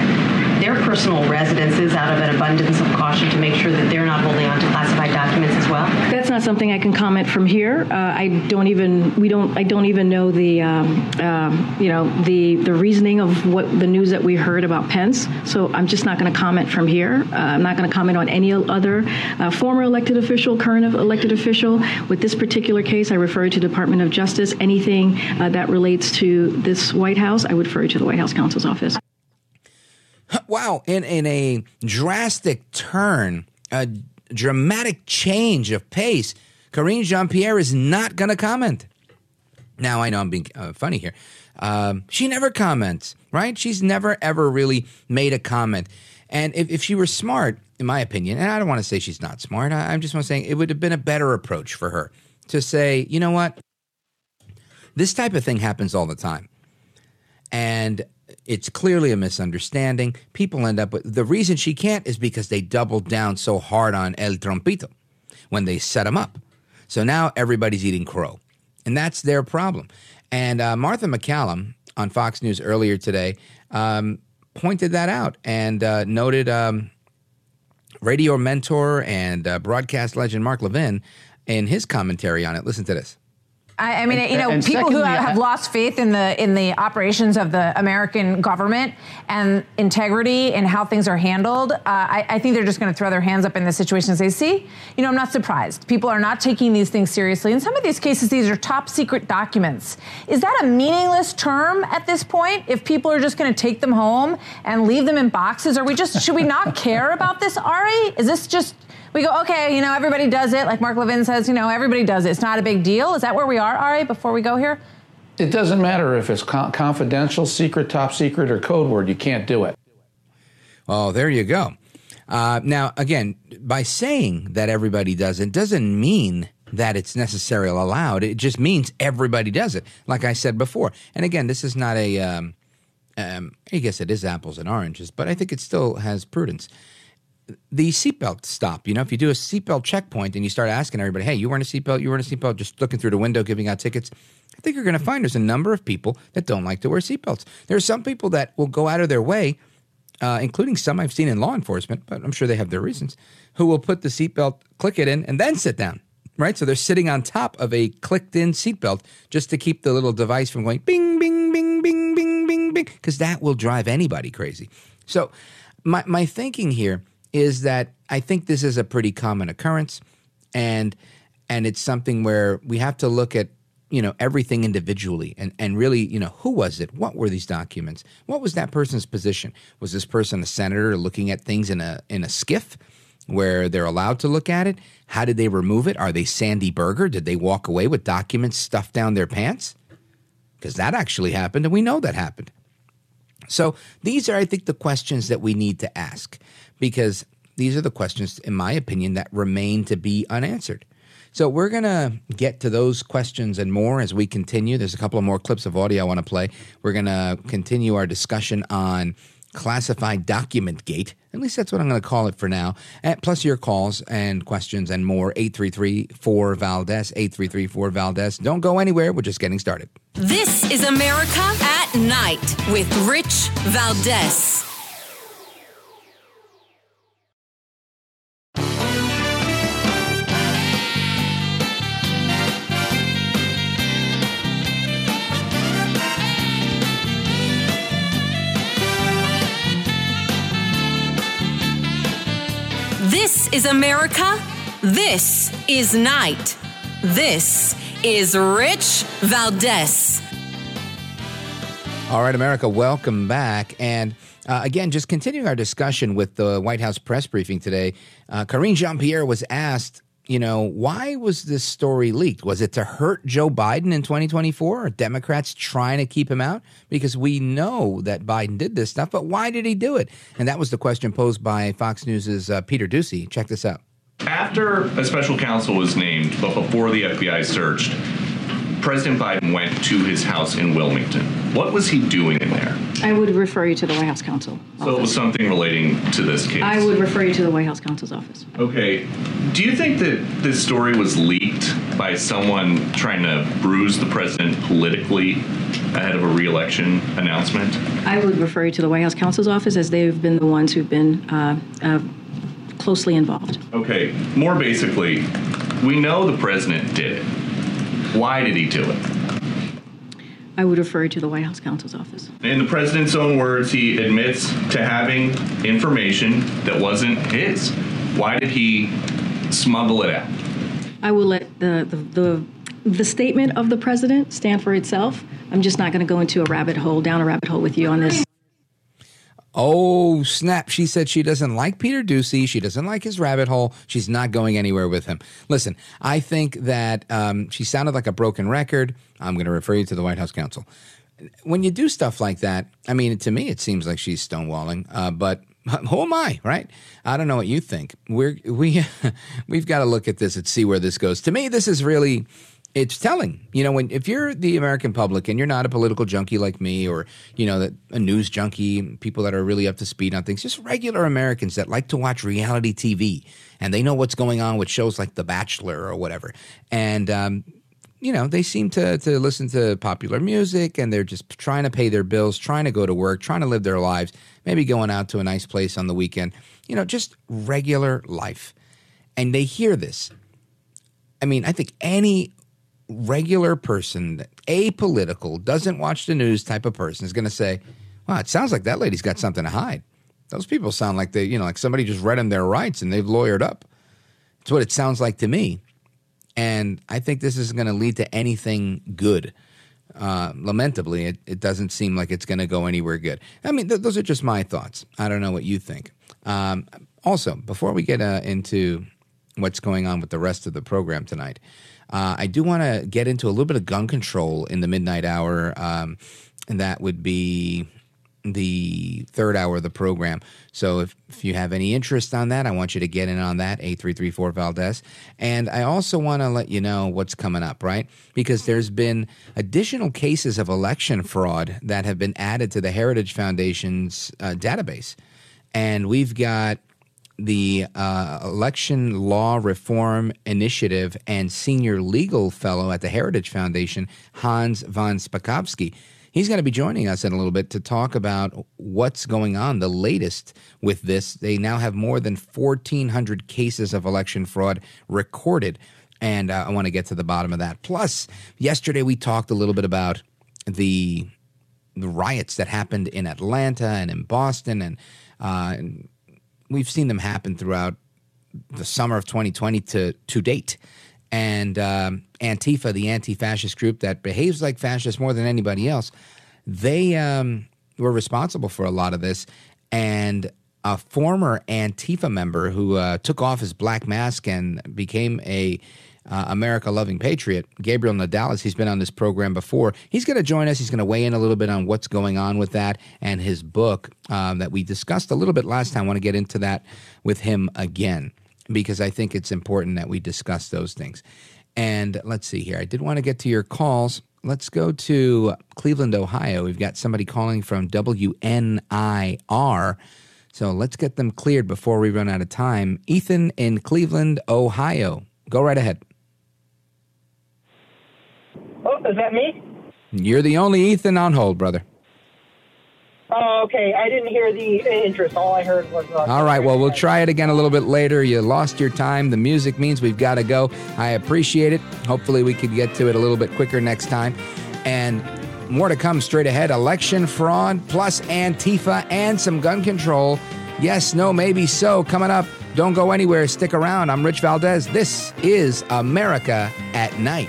their personal residences out of an abundance of caution to make sure that they're not holding on to classified documents as well? That's not something I can comment from here. Uh, I don't even we don't I don't even know the um, um, you know the the reasoning of what the news that we heard about Pence. So I'm just not going to comment from here. Uh, I'm not going to comment on any other uh, former elected official, current elected official. With this particular case, I refer to Department of Justice. Anything uh, that relates to this White House, I would refer to the White House counsel's office. Wow, in in a drastic turn, a dramatic change of pace, Karine Jean Pierre is not going to comment. Now I know I'm being uh, funny here. Um, she never comments, right? She's never ever really made a comment. And if, if she were smart, in my opinion, and I don't want to say she's not smart, I, I'm just want to say it would have been a better approach for her to say, you know what, this type of thing happens all the time, and it's clearly a misunderstanding. People end up with the reason she can't is because they doubled down so hard on El Trompito when they set him up. So now everybody's eating crow, and that's their problem. And uh, Martha MacCallum on Fox News earlier today um, pointed that out and uh, noted um, radio mentor and uh, broadcast legend Mark Levin in his commentary on it. Listen to this. I, I mean, and, you know, people secondly, who have, lost faith in the in the operations of the American government and integrity and how things are handled, uh, I, I, think they're just going to throw their hands up in this situation and say, "See, you know, I'm not surprised. People are not taking these things seriously. In some of these cases, these are top secret documents. Is that a meaningless term at this point? If people are just going to take them home and leave them in boxes, are we just should we not care about this, Ari? Is this just we go, okay, you know, everybody does it. Like Mark Levin says, you know, everybody does it. It's not a big deal. Is that where we are, Ari, before we go here? It doesn't matter if it's confidential, secret, top secret, or code word. You can't do it. Oh, there you go. Uh, now, again, by saying that everybody does it doesn't mean that it's necessarily allowed. It just means everybody does it, like I said before. And again, this is not a. Um, um, I guess it is apples and oranges, but I think it still has prudence the seatbelt stop. You know, if you do a seatbelt checkpoint and you start asking everybody, hey, you wearing a seatbelt? You wearing a seatbelt? Just looking through the window, giving out tickets. I think you're going to find there's a number of people that don't like to wear seatbelts. There are some people that will go out of their way, uh, including some I've seen in law enforcement, but I'm sure they have their reasons, who will put the seatbelt, click it in, and then sit down. Right? So they're sitting on top of a clicked in seatbelt just to keep the little device from going bing, bing, bing, bing, bing, bing, bing, because that will drive anybody crazy. So my, my thinking here is that I think this is a pretty common occurrence, and and it's something where we have to look at you know everything individually and and really you know who was it? What were these documents? What was that person's position? Was this person a senator looking at things in a in a SCIF where they're allowed to look at it? How did they remove it? Are they Sandy Berger? Did they walk away with documents stuffed down their pants? Because that actually happened and we know that happened. So these are, I think, the questions that we need to ask because these are the questions, in my opinion, that remain to be unanswered. So we're going to get to those questions and more as we continue. There's a couple of more clips of audio I want to play. We're going to continue our discussion on classified document gate. At least that's what I'm going to call it for now. And plus your calls and questions and more. 833 4 Valdez, 833 4 Valdez. Don't go anywhere. We're just getting started. This is America at Night with Rich Valdez. This is America. This is Night. This is Rich Valdez. All right, America, welcome back. And uh, again, just continuing our discussion with the White House press briefing today, uh, Karine Jean Pierre was asked, you know, why was this story leaked? Was it to hurt Joe Biden in 2024? Are Democrats trying to keep him out? Because we know that Biden did this stuff, but why did he do it? And that was the question posed by Fox News' uh, Peter Doocy. Check this out. After a special counsel was named, but before the FBI searched, President Biden went to his house in Wilmington. What was he doing in there? I would refer you to the White House counsel. So it was something relating to this case. I would refer you to the White House counsel's office. Okay. Do you think that this story was leaked by someone trying to bruise the president politically ahead of a reelection announcement? I would refer you to the White House counsel's office as they've been the ones who've been uh, uh, closely involved. Okay. More basically, we know the president did it. Why did he do it? I would refer you to the White House counsel's office. In the president's own words, he admits to having information that wasn't his. Why did he smuggle it out? I will let the, the, the, the statement of the president stand for itself. I'm just not going to go into a rabbit hole, down a rabbit hole with you on this. Oh, snap. She said she doesn't like Peter Doocy. She doesn't like his rabbit hole. She's not going anywhere with him. Listen, I think that um, she sounded like a broken record. I'm going to refer you to the White House counsel. When you do stuff like that, I mean, to me, it seems like she's stonewalling, uh, but [LAUGHS] who am I, right? I don't know what you think. We're, we, [LAUGHS] we've got to look at this and see where this goes. To me, this is really it's telling. You know, when if you're the American public and you're not a political junkie like me, or you know, a news junkie, people that are really up to speed on things, just regular Americans that like to watch reality TV and they know what's going on with shows like The Bachelor or whatever, and um, you know, they seem to to listen to popular music and they're just trying to pay their bills, trying to go to work, trying to live their lives, maybe going out to a nice place on the weekend. You know, just regular life, and they hear this. I mean, I think any regular person, apolitical, doesn't watch the news type of person is going to say, "Wow, it sounds like that lady's got something to hide." Those people sound like they, you know, like somebody just read them their rights and they've lawyered up. It's what it sounds like to me, and I think this isn't going to lead to anything good. Uh, lamentably, it, it, doesn't seem like it's going to go anywhere good. I mean, th- those are just my thoughts. I don't know what you think. Um, also, before we get uh, into what's going on with the rest of the program tonight, uh, I do want to get into a little bit of gun control in the midnight hour, um, and that would be the third hour of the program. So if, if you have any interest on that, I want you to get in on that, 8334 Valdez. And I also want to let you know what's coming up, right? Because there's been additional cases of election fraud that have been added to the Heritage Foundation's uh, database. And we've got the uh, Election Law Reform Initiative and senior legal fellow at the Heritage Foundation, Hans von Spakovsky. He's going to be joining us in a little bit to talk about what's going on, the latest with this. They now have more than 1,400 cases of election fraud recorded. And uh, I want to get to the bottom of that. Plus, yesterday we talked a little bit about the, the riots that happened in Atlanta and in Boston and, uh, and we've seen them happen throughout the summer of 2020 to to date. And um, Antifa, the anti-fascist group that behaves like fascists more than anybody else, they um, were responsible for a lot of this. And a former Antifa member who uh, took off his black mask and became a uh, America loving patriot, Gabriel Nadales. He's been on this program before. He's going to join us. He's going to weigh in a little bit on what's going on with that and his book um, that we discussed a little bit last time. I want to get into that with him again because I think it's important that we discuss those things. And let's see here. I did want to get to your calls. Let's go to Cleveland, Ohio. We've got somebody calling from WNIR. So let's get them cleared before we run out of time. Ethan in Cleveland, Ohio. Go right ahead. Oh, is that me? You're the only Ethan on hold, brother. Oh, okay. I didn't hear the interest. All I heard was. Uh, All right. Well, we'll try it again a little bit later. You lost your time. The music means we've got to go. I appreciate it. Hopefully, we could get to it a little bit quicker next time. And more to come straight ahead election fraud, plus Antifa and some gun control. Yes, no, maybe so. Coming up. Don't go anywhere. Stick around. I'm Rich Valdez. This is America at Night.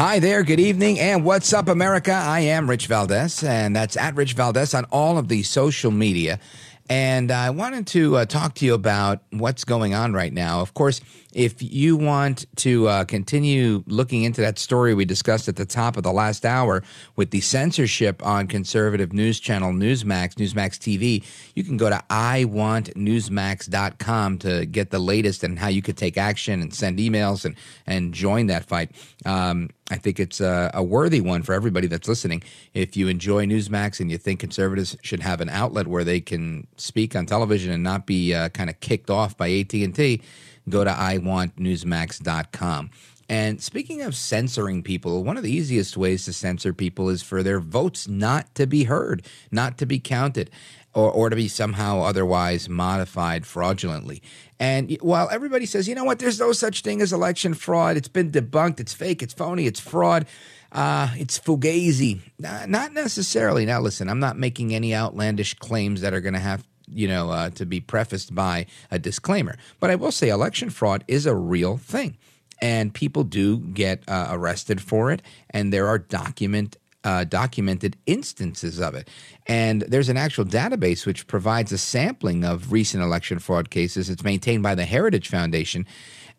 Hi there, good evening, and what's up, America? I am Rich Valdez, and that's at Rich Valdez on all of the social media. And I wanted to uh, talk to you about what's going on right now. Of course, if you want to uh, continue looking into that story we discussed at the top of the last hour with the censorship on conservative news channel Newsmax, Newsmax TV, you can go to iwantnewsmax.com to get the latest and how you could take action and send emails and, and join that fight. Um, I think it's a, a, worthy one for everybody that's listening. If you enjoy Newsmax and you think conservatives should have an outlet where they can speak on television and not be uh, kind of kicked off by AT&T, go to iwantnewsmax.com. And speaking of censoring people, one of the easiest ways to censor people is for their votes not to be heard, not to be counted, or, or to be somehow otherwise modified fraudulently. And while everybody says, you know what, there's no such thing as election fraud, it's been debunked, it's fake, it's phony, it's fraud, uh, it's fugazi. Not necessarily. Now, listen, I'm not making any outlandish claims that are going to have you know, uh, to be prefaced by a disclaimer. But I will say election fraud is a real thing. And people do get uh, arrested for it, and there are document uh, documented instances of it. And there's an actual database which provides a sampling of recent election fraud cases. It's maintained by the Heritage Foundation.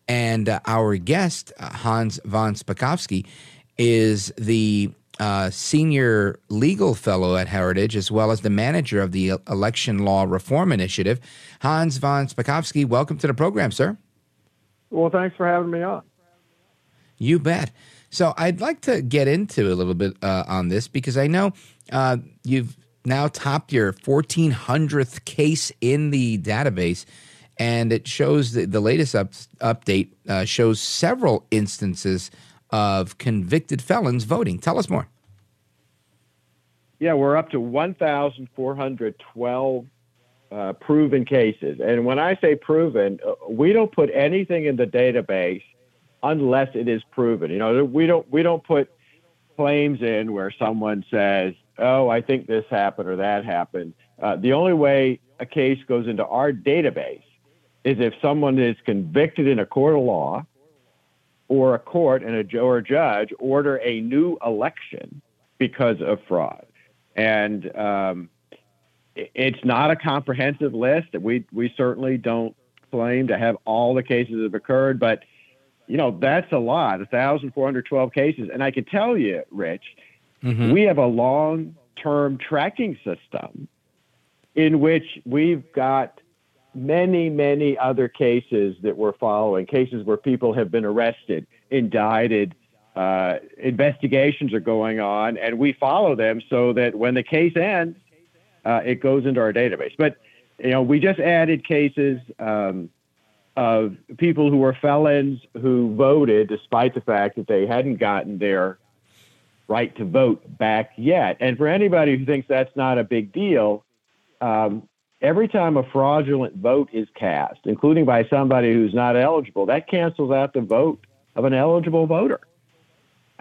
And uh, our guest, uh, Hans von Spakovsky, is the uh, senior legal fellow at Heritage, as well as the manager of the Election Law Reform Initiative. Hans von Spakovsky, welcome to the program, sir. Well, thanks for having me on. You bet. So I'd like to get into a little bit uh, on this because I know uh, you've now topped your 1400th case in the database, and it shows that the latest up, update uh, shows several instances of convicted felons voting. Tell us more. Yeah, we're up to 1,412 uh, proven cases. And when I say proven, uh, we don't put anything in the database unless it is proven. You know, we don't we don't put claims in where someone says, "Oh, I think this happened or that happened." Uh, the only way a case goes into our database is if someone is convicted in a court of law, or a court and a or a judge order a new election because of fraud. And um, it's not a comprehensive list. That we we certainly don't claim to have all the cases that have occurred, but you know that's a lot, 1,412 cases. And I can tell you, Rich, mm-hmm. we have a long-term tracking system in which we've got many, many other cases that we're following, cases where people have been arrested, indicted, uh, investigations are going on, and we follow them so that when the case ends, uh, it goes into our database. But you know, we just added cases um, of people who were felons who voted despite the fact that they hadn't gotten their right to vote back yet. And for anybody who thinks that's not a big deal, um, every time a fraudulent vote is cast, including by somebody who's not eligible, that cancels out the vote of an eligible voter.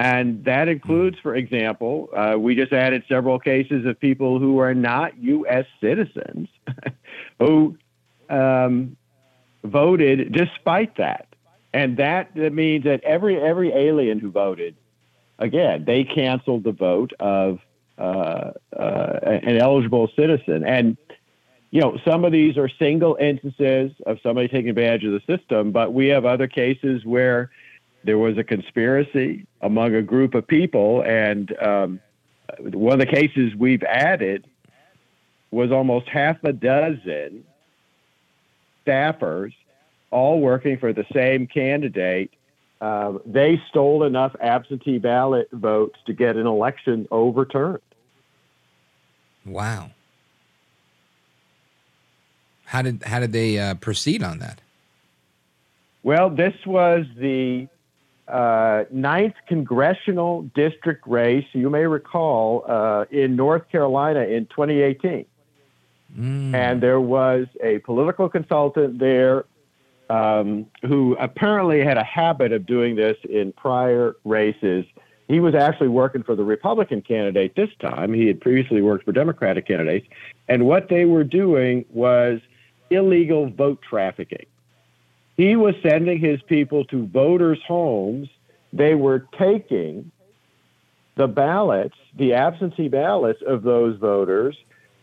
And that includes, for example, uh, we just added several cases of people who are not U.S. citizens [LAUGHS] who um, voted despite that. And that, means that every every alien who voted, again, they canceled the vote of uh, uh, an eligible citizen. And you know, some of these are single instances of somebody taking advantage of the system, but we have other cases where there was a conspiracy among a group of people, and um, one of the cases we've added was almost half a dozen staffers all working for the same candidate. Um, they stole enough absentee ballot votes to get an election overturned. Wow. How did how did they uh, proceed on that? Well, this was the uh, ninth congressional district race. You may recall uh, in North Carolina in 2018. Mm. And there was a political consultant there um, who apparently had a habit of doing this in prior races. He was actually working for the Republican candidate this time. He had previously worked for Democratic candidates. And what they were doing was illegal vote trafficking. He was sending his people to voters' homes. They were taking the ballots, the absentee ballots of those voters,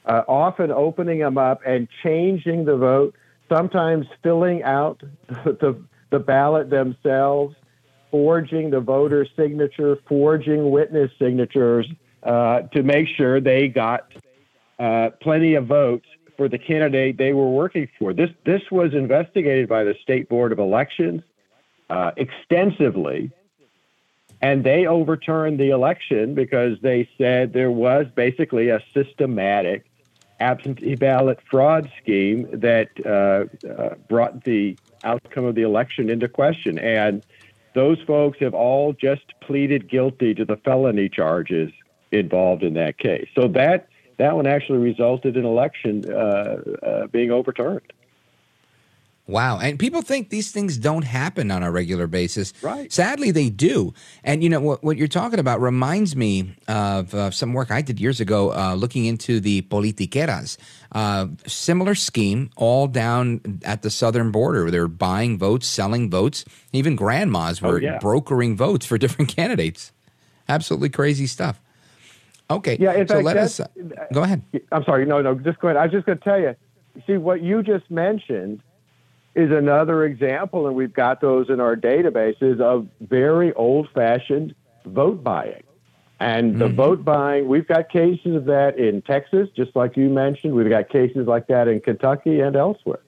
uh, often opening them up and changing the vote, sometimes filling out the, the ballot themselves, forging the voter signature, forging witness signatures uh, to make sure they got uh, plenty of votes for the candidate they were working for. This this was investigated by the state board of elections uh, extensively, and they overturned the election because they said there was basically a systematic absentee ballot fraud scheme that uh, uh, brought the outcome of the election into question. And those folks have all just pleaded guilty to the felony charges involved in that case. So that that one actually resulted in election uh, uh being overturned. Wow. And people think these things don't happen on a regular basis. Right. Sadly, they do. And, you know, what, what you're talking about reminds me of uh, some work I did years ago uh, looking into the politiqueras. Uh, similar scheme, all down at the southern border. They're buying votes, selling votes. Even grandmas oh, were oh, yeah. brokering votes for different [LAUGHS] candidates. Absolutely crazy stuff. Okay. Yeah, in so fact, let us. Uh, go ahead. I'm sorry. No, no, just go ahead. I was just going to tell you. See, what you just mentioned is another example, and we've got those in our databases of very old fashioned vote buying. And mm-hmm. the vote buying, we've got cases of that in Texas, just like you mentioned. We've got cases like that in Kentucky and elsewhere.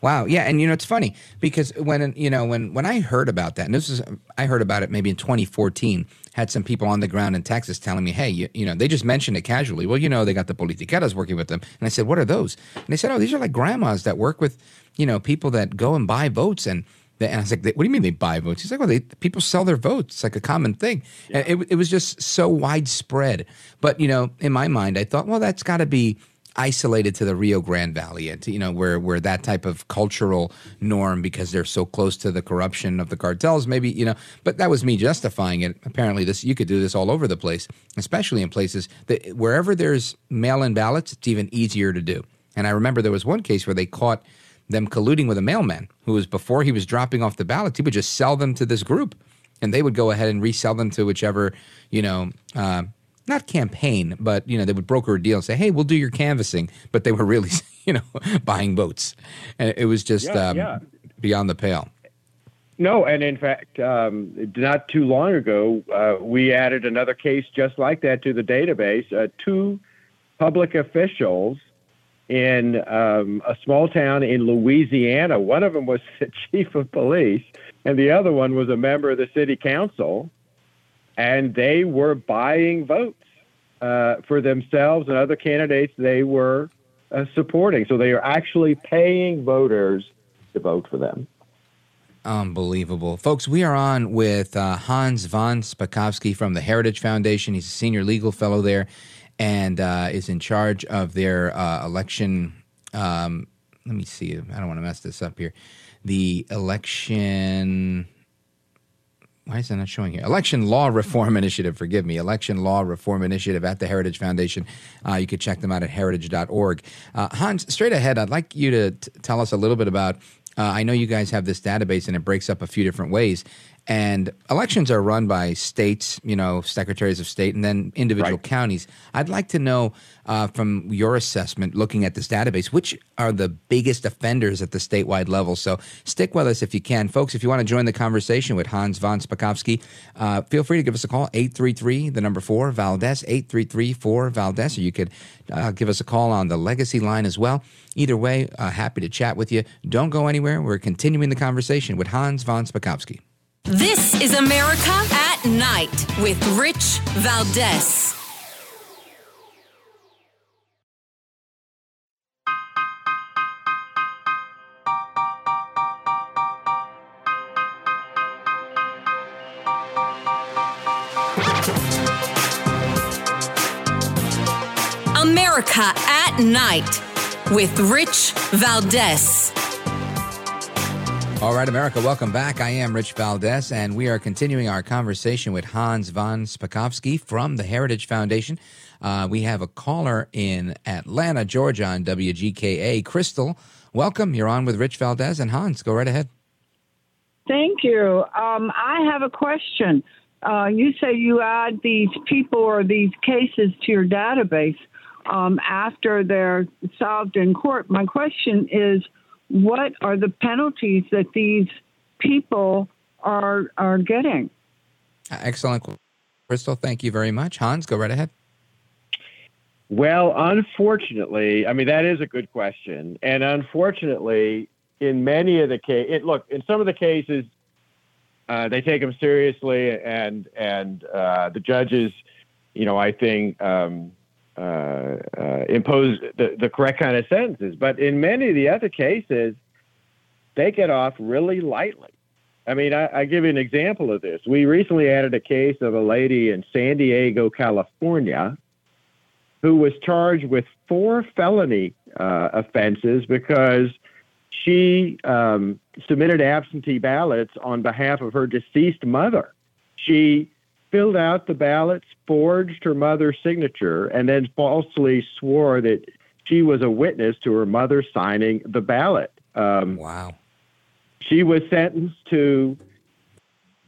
Wow. Yeah, and you know it's funny because when you know when when I heard about that, and this is I heard about it maybe in 2014. Had some people on the ground in Texas telling me, "Hey, you, you know," they just mentioned it casually. Well, you know, they got the politiqueras working with them, and I said, "What are those?" And they said, "Oh, these are like grandmas that work with, you know, people that go and buy votes." And, they, and I was like, "What do you mean they buy votes?" He's like, "Well, they, people sell their votes. It's like a common thing." Yeah. And it, it was just so widespread. But you know, in my mind, I thought, well, that's got to be isolated to the Rio Grande Valley, and you know where where that type of cultural norm because they're so close to the corruption of the cartels. Maybe you know, but that was me justifying it. Apparently, this you could do this all over the place, especially in places that wherever there's mail-in ballots, it's even easier to do. And I remember there was one case where they caught them colluding with a mailman who was before he was dropping off the ballots, he would just sell them to this group, and they would go ahead and resell them to whichever you know. Uh, not campaign, but you know they would broker a deal and say, "Hey, we'll do your canvassing," but they were really [LAUGHS] you know buying votes, and it was just Yeah, um, yeah. beyond the pale. No, and in fact, um, not too long ago, uh, we added another case just like that to the database. Uh, two public officials in um, a small town in Louisiana. One of them was [LAUGHS] the chief of police, and the other one was a member of the city council, and they were buying votes uh, for themselves and other candidates they were uh, supporting. So they are actually paying voters to vote for them. Unbelievable. Folks, we are on with uh, Hans von Spakovsky from the Heritage Foundation. He's a senior legal fellow there and uh, is in charge of their uh, election. Um, let me see. I don't want to mess this up here. The election. Why is that not showing here? Election Law Reform [LAUGHS] Initiative, forgive me. Election Law Reform Initiative at the Heritage Foundation. Uh, you could check them out at heritage.org. Uh, Hans, straight ahead, I'd like you to t- tell us a little bit about. Uh, I know you guys have this database and it breaks up a few different ways. And elections are run by states, you know, secretaries of state, and then individual counties. I'd like to know uh, from your assessment, looking at this database, which are the biggest offenders at the statewide level. So stick with us if you can. Folks, if you want to join the conversation with Hans von Spakovsky, uh, feel free to give us a call, 833, the number four, Valdez, 833 4 Valdez, or you could uh, give us a call on the legacy line as well. Either way, uh, happy to chat with you. Don't go anywhere. We're continuing the conversation with Hans von Spakovsky. This is America at Night with Rich Valdez. America at Night with Rich Valdez. All right, America, welcome back. I am Rich Valdez, and we are continuing our conversation with Hans von Spakovsky from the Heritage Foundation. Uh, we have a caller in Atlanta, Georgia on WGKA. Crystal, welcome. You're on with Rich Valdez and Hans. Go right ahead. Thank you. Um, I have a question. Uh, you say you add these people or these cases to your database um, after they're solved in court. My question is, what are the penalties that these people are are getting? Uh, Excellent, Crystal. Thank you very much. Hans, go right ahead. Well, unfortunately, I mean that is a good question, and unfortunately, in many of the cases, look, in some of the cases, uh, they take them seriously, and and uh, the judges, you know, I think um, uh, uh, impose the, the correct kind of sentences. But in many of the other cases, they get off really lightly. I mean, I, I give you an example of this. We recently added a case of a lady in San Diego, California, who was charged with four felony uh, offenses because she um, submitted absentee ballots on behalf of her deceased mother. She filled out the ballots, forged her mother's signature, and then falsely swore that she was a witness to her mother signing the ballot. Um, wow. She was sentenced to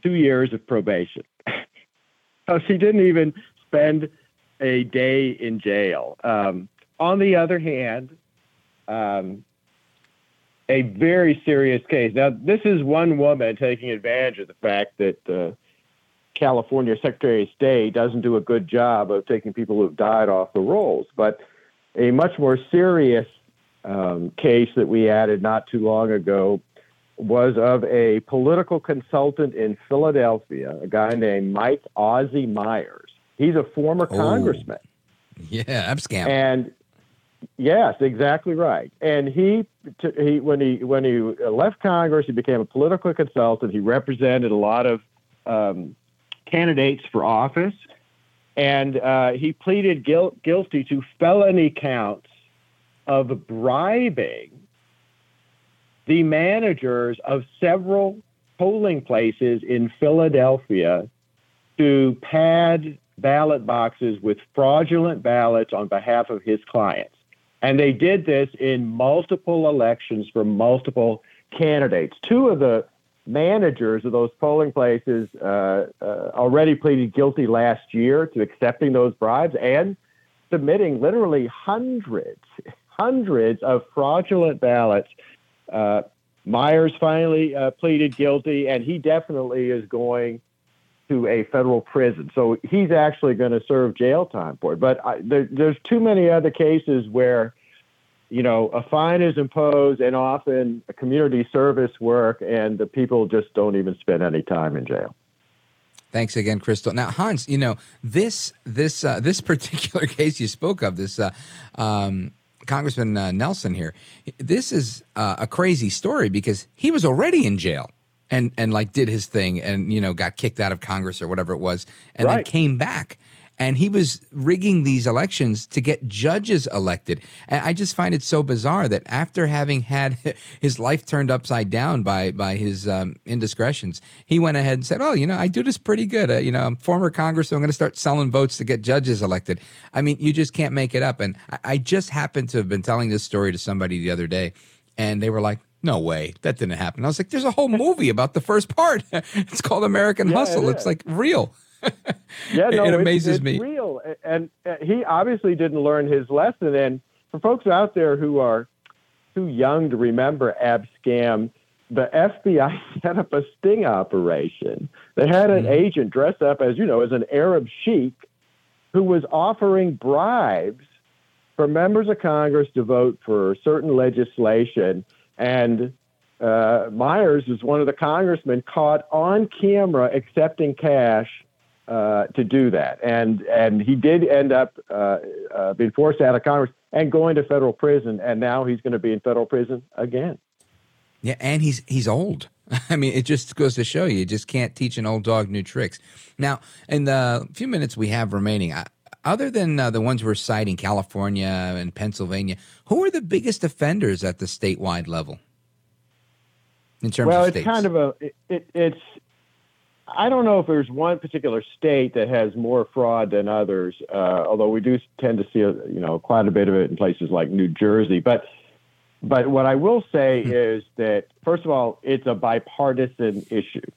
two years of probation. [LAUGHS] so she didn't even spend a day in jail. Um, on the other hand, um, a very serious case. Now, this is one woman taking advantage of the fact that uh, California Secretary of State doesn't do a good job of taking people who've died off the rolls. But a much more serious um, case that we added not too long ago was of a political consultant in Philadelphia, a guy named Mike Ozzie Myers. He's a former Oh. congressman. Yeah, Abscam. And yes, exactly right. And he, t- he when he when he left Congress, he became a political consultant. He represented a lot of um, candidates for office, and uh, he pleaded guilt, guilty to felony counts of bribing the managers of several polling places in Philadelphia to pad ballot boxes with fraudulent ballots on behalf of his clients. And they did this in multiple elections for multiple candidates. Two of the managers of those polling places uh, uh, already pleaded guilty last year to accepting those bribes and submitting literally hundreds, hundreds of fraudulent ballots. Uh, Myers finally uh, pleaded guilty, and he definitely is going to a federal prison. So he's actually going to serve jail time for it. But I, there, there's too many other cases where you know, a fine is imposed and often community service work, and the people just don't even spend any time in jail. Thanks again, Crystal. Now, Hans, you know this this uh, this [LAUGHS] particular case you spoke of, this uh, um, Congressman uh, Nelson here. This is uh, a crazy story because he was already in jail and and like did his thing and you know got kicked out of Congress or whatever it was, and right. then came back and he was rigging these elections to get judges elected. And I just find it so bizarre that after having had [LAUGHS] his life turned upside down by by his um, indiscretions, he went ahead and said, "Oh, you know, I do this pretty good. Uh, you know, I'm former congressman. I'm going to start selling votes to get judges elected." I mean, you just can't make it up. And I, I just happened to have been telling this story to somebody the other day, and they were like, no way, that didn't happen. I was like, there's a whole movie about the first part. [LAUGHS] it's called American yeah, Hustle. It it's like real. [LAUGHS] yeah, no, it amazes it's, me. real, and he obviously didn't learn his lesson. And for folks out there who are too young to remember Abscam, the FBI [LAUGHS] set up a sting operation. They had an mm-hmm. agent dressed up as you know as an Arab sheik who was offering bribes for members of Congress to vote for certain legislation. And uh, Myers was one of the congressmen caught on camera accepting cash uh, to do that, and and he did end up uh, uh, being forced out of Congress and going to federal prison, and now he's going to be in federal prison again. Yeah, and he's he's old. [LAUGHS] I mean, it just goes to show you, you just can't teach an old dog new tricks. Now, in the few minutes we have remaining, other than uh, the ones we're citing, California and Pennsylvania, who are the biggest offenders at the statewide level? In terms well, of it's kind of a it, it, it's I don't know if there's one particular state that has more fraud than others, uh, although we do tend to see, a, you know, quite a bit of it in places like New Jersey. But, but what I will say hmm. is that first of all, it's a bipartisan issue. [LAUGHS]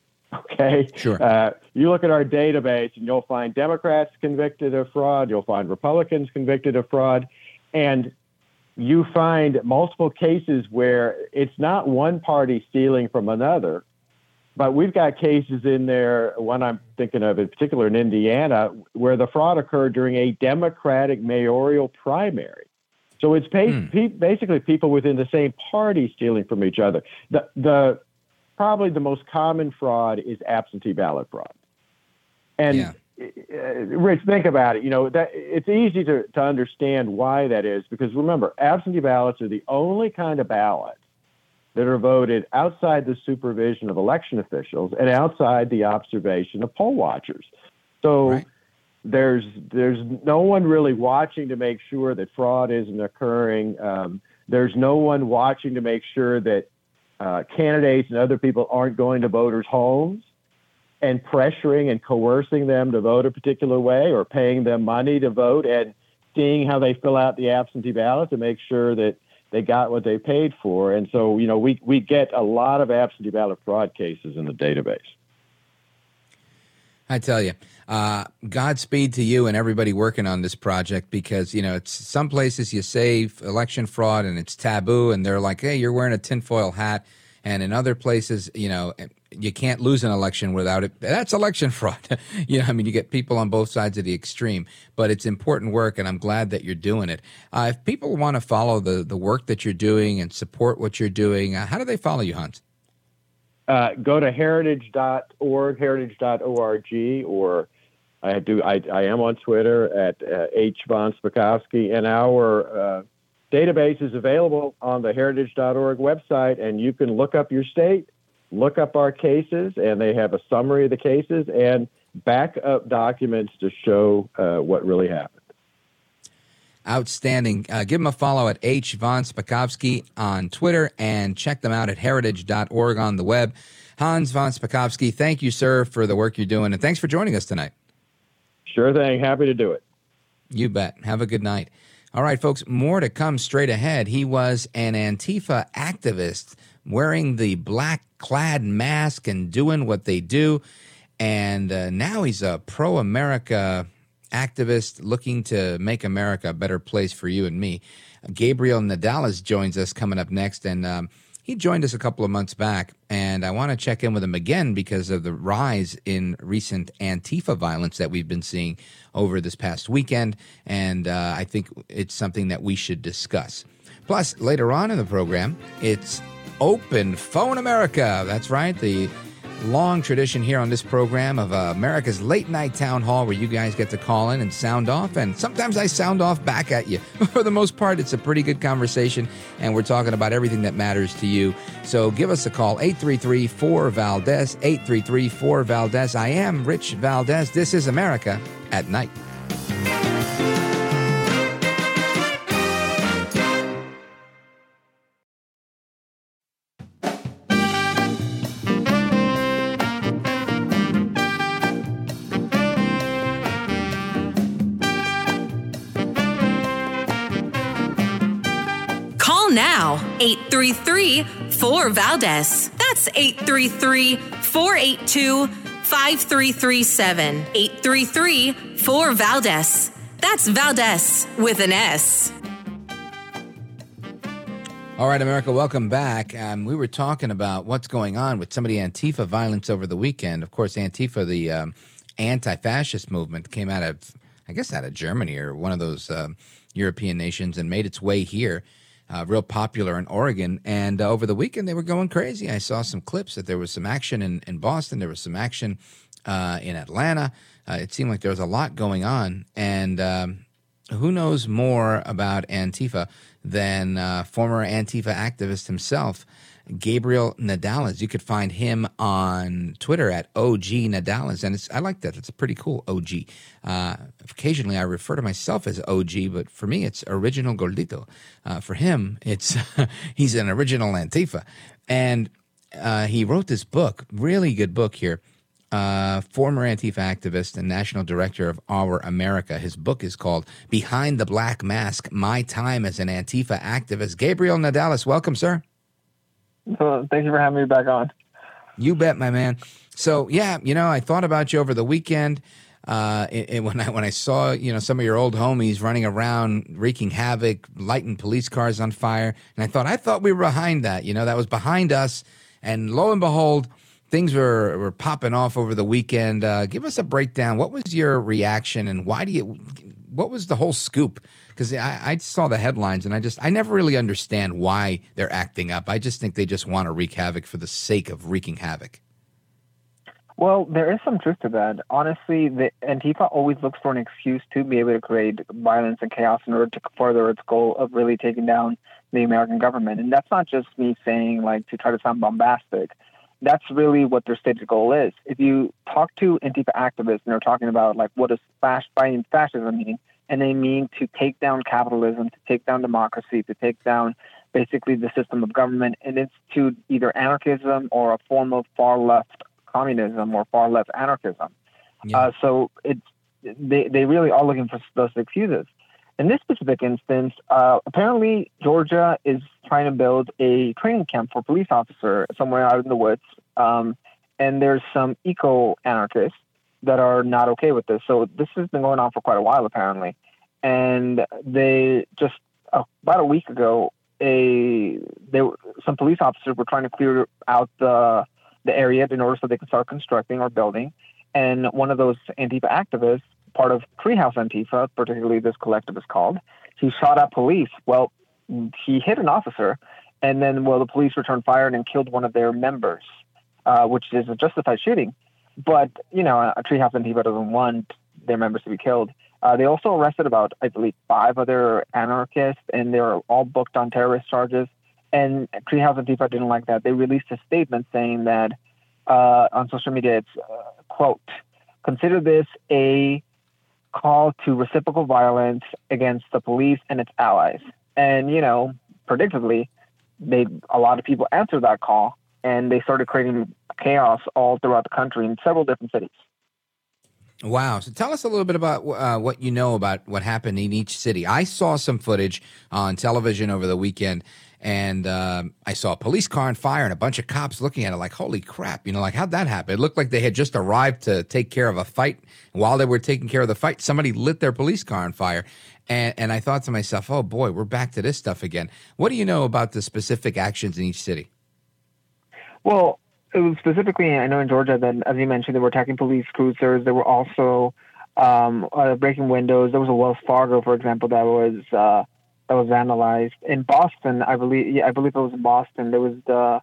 Okay. Sure. Uh, you look at our database, and you'll find Democrats convicted of fraud. You'll find Republicans convicted of fraud, and you find multiple cases where it's not one party stealing from another but we've got cases in there, one I'm thinking of in particular in Indiana, where the fraud occurred during a Democratic mayoral primary. So it's pay, hmm. pe- basically people within the same party stealing from each other. The, the probably the most common fraud is absentee ballot fraud. And yeah. uh, Rich, think about it. You know that it's easy to, to understand why that is because remember, absentee ballots are the only kind of ballot that are voted outside the supervision of election officials and outside the observation of poll watchers. So right. there's there's no one really watching to make sure that fraud isn't occurring. Um, there's no one watching to make sure that uh, candidates and other people aren't going to voters' homes and pressuring and coercing them to vote a particular way or paying them money to vote and seeing how they fill out the absentee ballot to make sure that they got what they paid for. And so, you know, we, we get a lot of absentee ballot fraud cases in the database. I tell you, uh, Godspeed to you and everybody working on this project because, you know, it's some places you say election fraud and it's taboo and they're like, hey, you're wearing a tinfoil hat. And in other places, you know, you can't lose an election without it. That's election [LAUGHS] fraud. you know, I mean, you get people on both sides of the extreme, but it's important work, and I'm glad that you're doing it. Uh, if people want to follow the the work that you're doing and support what you're doing, uh, how do they follow you, Hans? Uh, go to heritage.org, heritage.org, or I do. I, I am on Twitter at uh, H von Spakovsky, and our uh, database is available on the heritage.org website, and you can look up your state look up our cases, and they have a summary of the cases and backup documents to show uh, what really happened. Outstanding. Uh, give them a follow at H. Von Spakovsky on Twitter and check them out at heritage.org on the web. Hans von Spakovsky, thank you, sir, for the work you're doing, and thanks for joining us tonight. Sure thing. Happy to do it. You bet. Have a good night. All right, folks, more to come straight ahead. He was an Antifa activist wearing the black clad mask and doing what they do. And uh, now he's a pro America activist looking to make America a better place for you and me. Gabriel Nadales joins us coming up next. And um, he joined us a couple of months back. And I want to check in with him again because of the rise in recent Antifa violence that we've been seeing over this past weekend. And uh, I think it's something that we should discuss. Plus, later on in the program, it's Open Phone America. That's right. The long tradition here on this program of uh, America's late night town hall where you guys get to call in and sound off. And sometimes I sound off back at you. [LAUGHS] For the most part, it's a pretty good conversation, and we're talking about everything that matters to you. So give us a call 833 4 Valdes, 833 4 Valdes. I am Rich Valdes. This is America at Night. 833 4 Valdes. That's 833 482 5337. 833 4 Valdes. That's Valdes with an S. All right, America, welcome back. Um, we were talking about what's going on with some of the Antifa violence over the weekend. Of course, Antifa, the um, anti fascist movement, came out of, I guess, out of Germany or one of those um, European nations and made its way here. Uh, real popular in Oregon. And uh, over the weekend, they were going crazy. I saw some clips that there was some action in, in Boston, there was some action uh, in Atlanta. Uh, it seemed like there was a lot going on. And um, who knows more about Antifa than uh, former Antifa activist himself, Gabriel Nadales. You could find him on Twitter at OG Nadales, and it's I like that. It's a pretty cool OG. Uh, occasionally, I refer to myself as OG, but for me, it's Original Gordito. Uh, for him, it's [LAUGHS] he's an original Antifa, and uh, he wrote this book, really good book here. Uh, former Antifa activist and national director of Our America. His book is called Behind the Black Mask My Time as an Antifa Activist. Gabriel Nadales, welcome, sir. So thank you for having me back on. You bet, my man. So yeah, you know, I thought about you over the weekend. Uh, when I when I saw you know some of your old homies running around wreaking havoc, lighting police cars on fire, and I thought I thought we were behind that. You know, that was behind us. And lo and behold, things were were popping off over the weekend. Uh, give us a breakdown. What was your reaction, and why do you? What was the whole scoop? Because I, I saw the headlines, and I just I never really understand why they're acting up. I just think they just want to wreak havoc for the sake of wreaking havoc. Well, there is some truth to that. Honestly, the Antifa always looks for an excuse to be able to create violence and chaos in order to further its goal of really taking down the American government. And that's not just me saying like to try to sound bombastic. That's really what their stated goal is. If you talk to Antifa activists and they're talking about like what does fascism mean, and they mean to take down capitalism, to take down democracy, to take down basically the system of government, and institute either anarchism or a form of far left communism or far left anarchism. Yeah. Uh, so it's they they really are looking for those excuses. In this specific instance, uh, apparently Georgia is trying to build a training camp for police officer somewhere out in the woods, um, and there's some eco anarchists that are not okay with this. So this has been going on for quite a while apparently, and they just uh, about a week ago, a they some police officers were trying to clear out the the area in order so they could start constructing or building. And one of those Antifa activists, part of Treehouse Antifa, particularly this collective is called, he shot at police. Well, he hit an officer, and then well, the police returned fire and killed one of their members, uh, which is a justified shooting. But you know, Treehouse Antifa doesn't want their members to be killed. Uh, they also arrested about, I believe, five other anarchists, and they're all booked on terrorist charges. And Treehouse Antifa didn't like that. They released a statement saying that uh, on social media, it's uh, quote, consider this a call to reciprocal violence against the police and its allies. And you know, predictably, they a lot of people answered that call, and they started creating chaos all throughout the country in several different cities. Wow. So tell us a little bit about uh, what you know about what happened in each city. I saw some footage on television over the weekend and uh, I saw a police car on fire and a bunch of cops looking at it like, holy crap, you know, like how'd that happen? It looked like they had just arrived to take care of a fight. While they were taking care of the fight, somebody lit their police car on fire. And, and I thought to myself, oh boy, we're back to this stuff again. What do you know about the specific actions in each city? Well, it was specifically, I know in Georgia that, as you mentioned, they were attacking police cruisers. There were also um, uh, breaking windows. There was a Wells Fargo, for example, that was uh, that was vandalized in Boston. I believe, yeah, I believe it was in Boston. There was the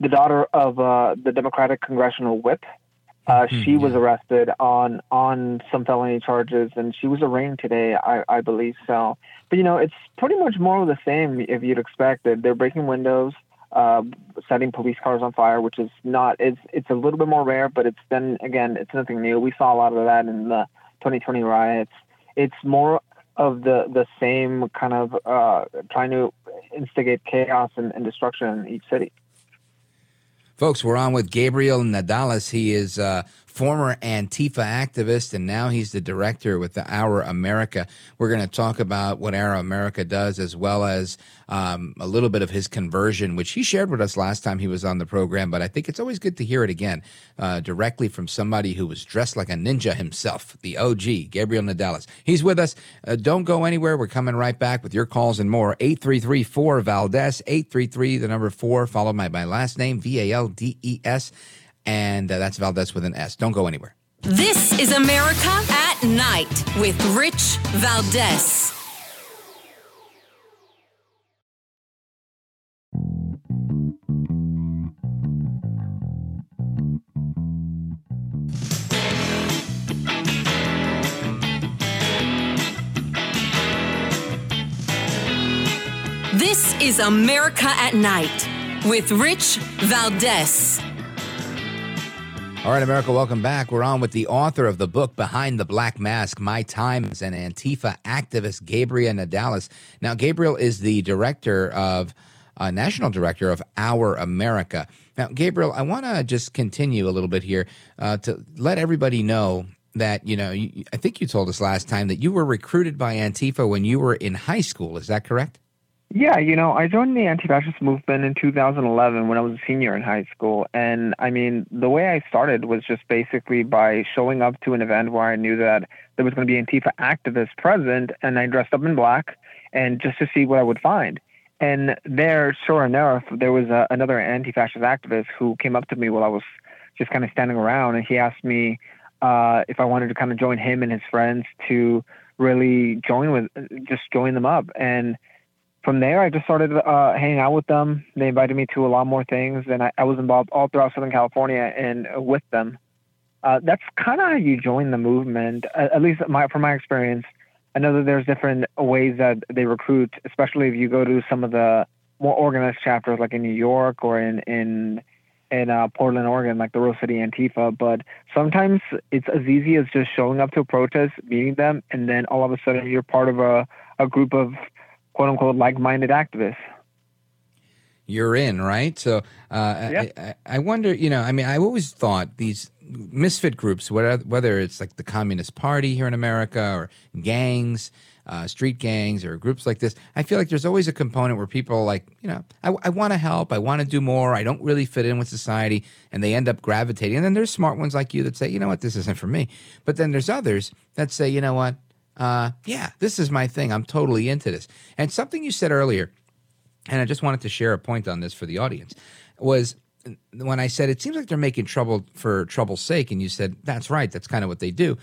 the daughter of uh, the Democratic congressional whip. Uh, mm-hmm, she was arrested on on some felony charges, and she was arraigned today. I, I believe so. But you know, it's pretty much more of the same if you'd expect it. They're breaking windows uh, setting police cars on fire, which is not it's it's a little bit more rare, but it's then again it's nothing new. We saw a lot of that in the 2020 riots. It's more of the the same kind of uh, trying to instigate chaos and, and, destruction in each city. Folks, we're on with Gabriel Nadales. He is uh, former Antifa activist, and now he's the director with the Our America. We're going to talk about what Our America does, as well as um, a little bit of his conversion, which he shared with us last time he was on the program. But I think it's always good to hear it again uh, directly from somebody who was dressed like a ninja himself, the OG, Gabriel Nadales. He's with us. Uh, don't go anywhere. We're coming right back with your calls and more. 833 4 Valdes, 833, the number 4, followed by my last name, V A L D E S and uh, that's Valdes with an S. Don't go anywhere. This is America at Night with Rich Valdes. This is America at Night with Rich Valdes. All right, America, welcome back. We're on with the author of the book Behind the Black Mask My Time as an Antifa Activist, Gabriel Nadales. Now, Gabriel is the director of, uh, national director of Our America. Now, Gabriel, I want to just continue a little bit here uh, to let everybody know that, you know, you, I think you told us last time that you were recruited by Antifa when you were in high school. Is that correct? Yeah, you know, I joined the anti-fascist movement in 2011 when I was a senior in high school, and I mean, the way I started was just basically by showing up to an event where I knew that there was going to be Antifa activists present, and I dressed up in black, and just to see what I would find. And there, sure enough, there was a, another anti-fascist activist who came up to me while I was just kind of standing around, and he asked me uh, if I wanted to kind of join him and his friends to really join with, just join them up, and from there, I just started uh, hanging out with them. They invited me to a lot more things, and I, I was involved all throughout Southern California and with them. Uh, that's kind of how you join the movement, at, at least my, from my experience. I know that there's different ways that they recruit, especially if you go to some of the more organized chapters, like in New York or in in in uh, Portland, Oregon, like the Rose City Antifa. But sometimes it's as easy as just showing up to a protest, meeting them, and then all of a sudden you're part of a, a group of quote unquote like minded activists. You're in, right? So uh, yeah. I, I, wonder, you know, I mean, I always thought these misfit groups, whether, whether it's like the Communist Party here in America or gangs, uh, street gangs or groups like this, I feel like there's always a component where people like, you know, I, I want to help, I want to do more, I don't really fit in with society, and they end up gravitating. And then there's smart ones like you that say, you know what, this isn't for me. But then there's others that say, you know what, uh, yeah, this is my thing. I'm totally into this. And something you said earlier, and I just wanted to share a point on this for the audience, was when I said it seems like they're making trouble for trouble's sake, and you said that's right. That's kind of what they do.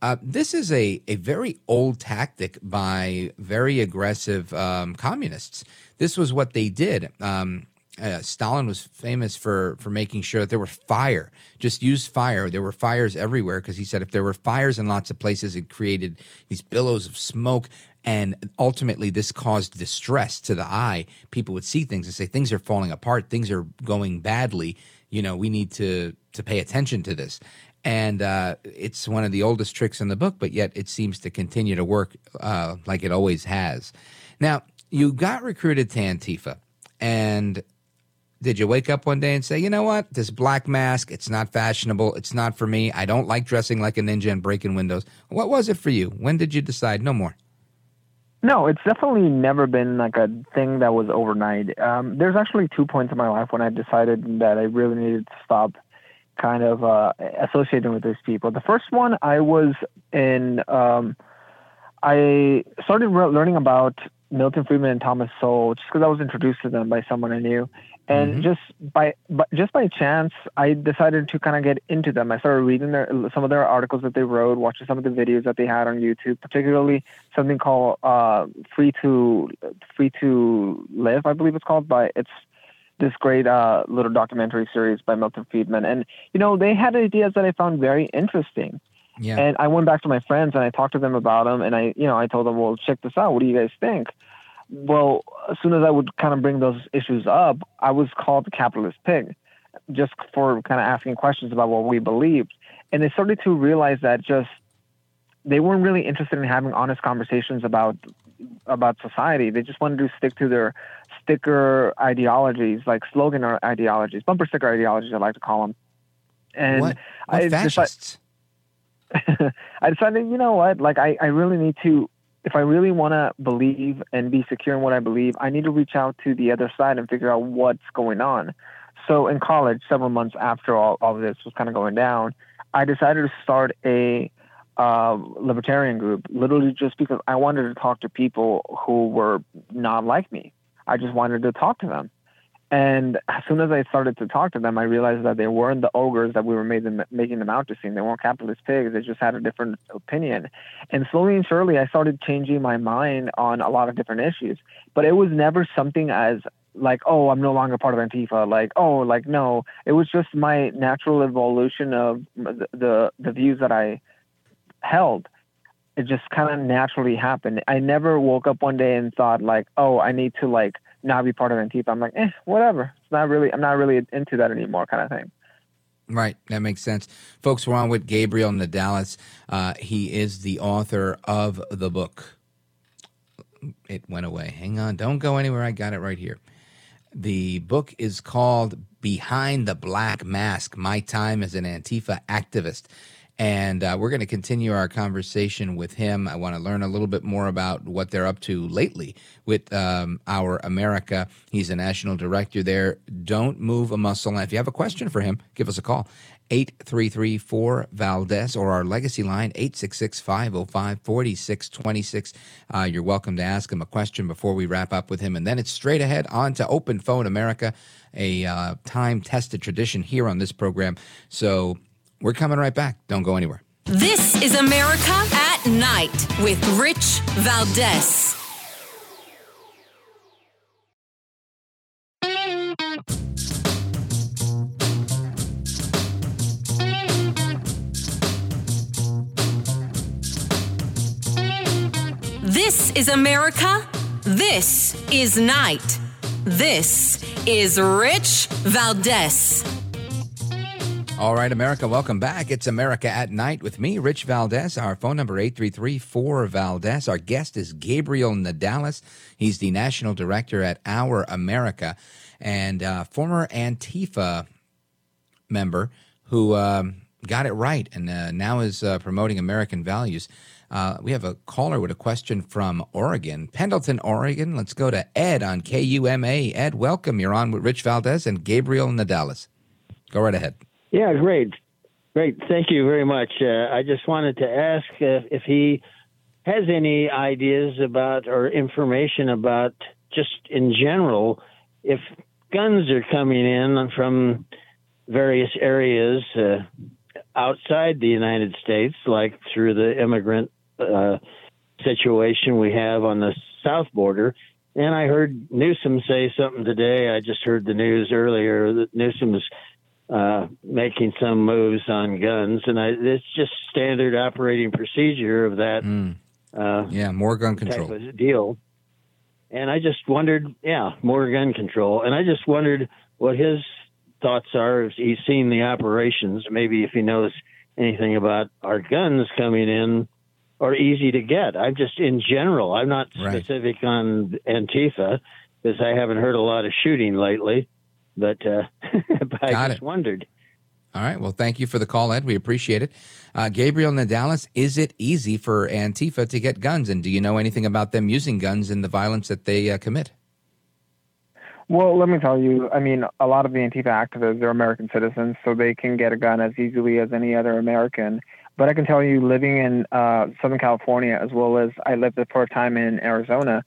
Uh, this is a, a very old tactic by very aggressive um, communists. This was what they did. Um, uh, Stalin was famous for for making sure that there were fire. Just use fire. There were fires everywhere because he said if there were fires in lots of places, it created these billows of smoke, and ultimately this caused distress to the eye. People would see things and say things are falling apart, things are going badly. You know, we need to to pay attention to this. And uh, it's one of the oldest tricks in the book, but yet it seems to continue to work uh, like it always has. Now, you got recruited to Antifa, and Did you wake up one day and say, you know what, this black mask, it's not fashionable, it's not for me. I don't like dressing like a ninja and breaking windows. What was it for you? When did you decide no more? No, it's definitely never been like a thing that was overnight. Um, there's actually two points in my life when I decided that I really needed to stop kind of uh, associating with these people. The first one, I was in, um, I started re- learning about Milton Friedman and Thomas Sowell just because I was introduced to them by someone I knew. And mm-hmm. just by but just by chance, I decided to kind of get into them. I started reading their some of their articles that they wrote, watching some of the videos that they had on YouTube, particularly something called uh, "Free to Free to Live," I believe it's called. By it's this great uh, little documentary series by Milton Friedman, and you know they had ideas that I found very interesting. Yeah. And I went back to my friends and I talked to them about them, and I you know I told them, well, check this out. What do you guys think? Well, as soon as I would kind of bring those issues up, I was called the capitalist pig just for kind of asking questions about what we believed. And they started to realize that just they weren't really interested in having honest conversations about about society. They just wanted to stick to their sticker ideologies, like slogan or ideologies, bumper sticker ideologies, I like to call them. And what, what I fascists? Decided, [LAUGHS] I decided, you know what, like I, I really need to if I really want to believe and be secure in what I believe, I need to reach out to the other side and figure out what's going on. So in college, several months after all, all of this was kind of going down, I decided to start a uh, libertarian group, literally just because I wanted to talk to people who were not like me. I just wanted to talk to them. And as soon as I started to talk to them, I realized that they weren't the ogres that we were them, making them out to seem. They weren't capitalist pigs. They just had a different opinion. And slowly and surely, I started changing my mind on a lot of different issues. But it was never something as like, oh, I'm no longer part of Antifa. Like, oh, like no. It was just my natural evolution of the the, the views that I held. It just kind of naturally happened. I never woke up one day and thought like, oh, I need to like not be part of Antifa. I'm like, eh, whatever. It's not really. I'm not really into that anymore, kind of thing. Right, that makes sense. Folks, we're on with Gabriel Nadales. Uh, he is the author of the book. It went away. Hang on, don't go anywhere. I got it right here. The book is called Behind the Black Mask My Time as an Antifa Activist. And uh, we're going to continue our conversation with him. I want to learn a little bit more about what they're up to lately with um, Our America. He's a national director there. Don't move a muscle. And if you have a question for him, give us a call. 8334 Valdes or our legacy line 866 505 4626. Uh, you're welcome to ask him a question before we wrap up with him. And then it's straight ahead on to Open Phone America, a uh, time tested tradition here on this program. So we're coming right back. Don't go anywhere. This is America at Night with Rich Valdes. This is America. This is Night. This is Rich Valdes. All right, America, welcome back. It's America at Night with me, Rich Valdes. Our phone number 833-4-VALDES. Our guest is Gabriel Nadales. He's the national director at Our America and uh, former Antifa member who um, got it right and uh, now is uh, promoting American values. Uh, we have a caller with a question from Oregon, Pendleton, Oregon. Let's go to Ed on KUMA. Ed, welcome. You're on with Rich Valdes and Gabriel Nadales. Go right ahead. Yeah, great. Great. Thank you very much. Uh, I just wanted to ask uh, if he has any ideas about or information about just in general if guns are coming in from various areas uh, outside the United States, like through the immigrant uh, situation we have on the south border. And I heard Newsom say something today. I just heard the news earlier that Newsom's uh, making some moves on guns, and I, it's just standard operating procedure of that. Mm. Uh, yeah, more gun control deal. And I just wondered, yeah, more gun control, and I just wondered what his thoughts are. If he's seen the operations, maybe if he knows anything about our guns coming in or easy to get. I'm just in general. I'm not specific right. on Antifa because I haven't heard a lot of shooting lately but, uh, [LAUGHS] but I Got just it. wondered. All right. Well, thank you for the call, Ed. We appreciate it. Uh, Gabriel Nadales, is it easy for Antifa to get guns? And do you know anything about them using guns and the violence that they uh, commit? Well, let me tell you, I mean, a lot of the Antifa activists are American citizens, so they can get a gun as easily as any other American. But I can tell you, living in uh, Southern California, as well as I lived for a time in Arizona,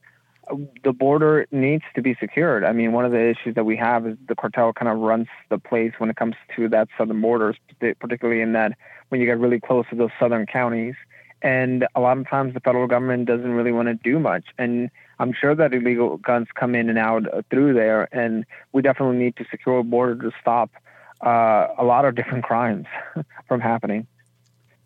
the border needs to be secured. I mean, one of the issues that we have is the cartel kind of runs the place when it comes to that southern borders, particularly in that when you get really close to those southern counties. And a lot of times the federal government doesn't really want to do much. And I'm sure that illegal guns come in and out through there. And we definitely need to secure a border to stop uh, a lot of different [LAUGHS] crimes from happening.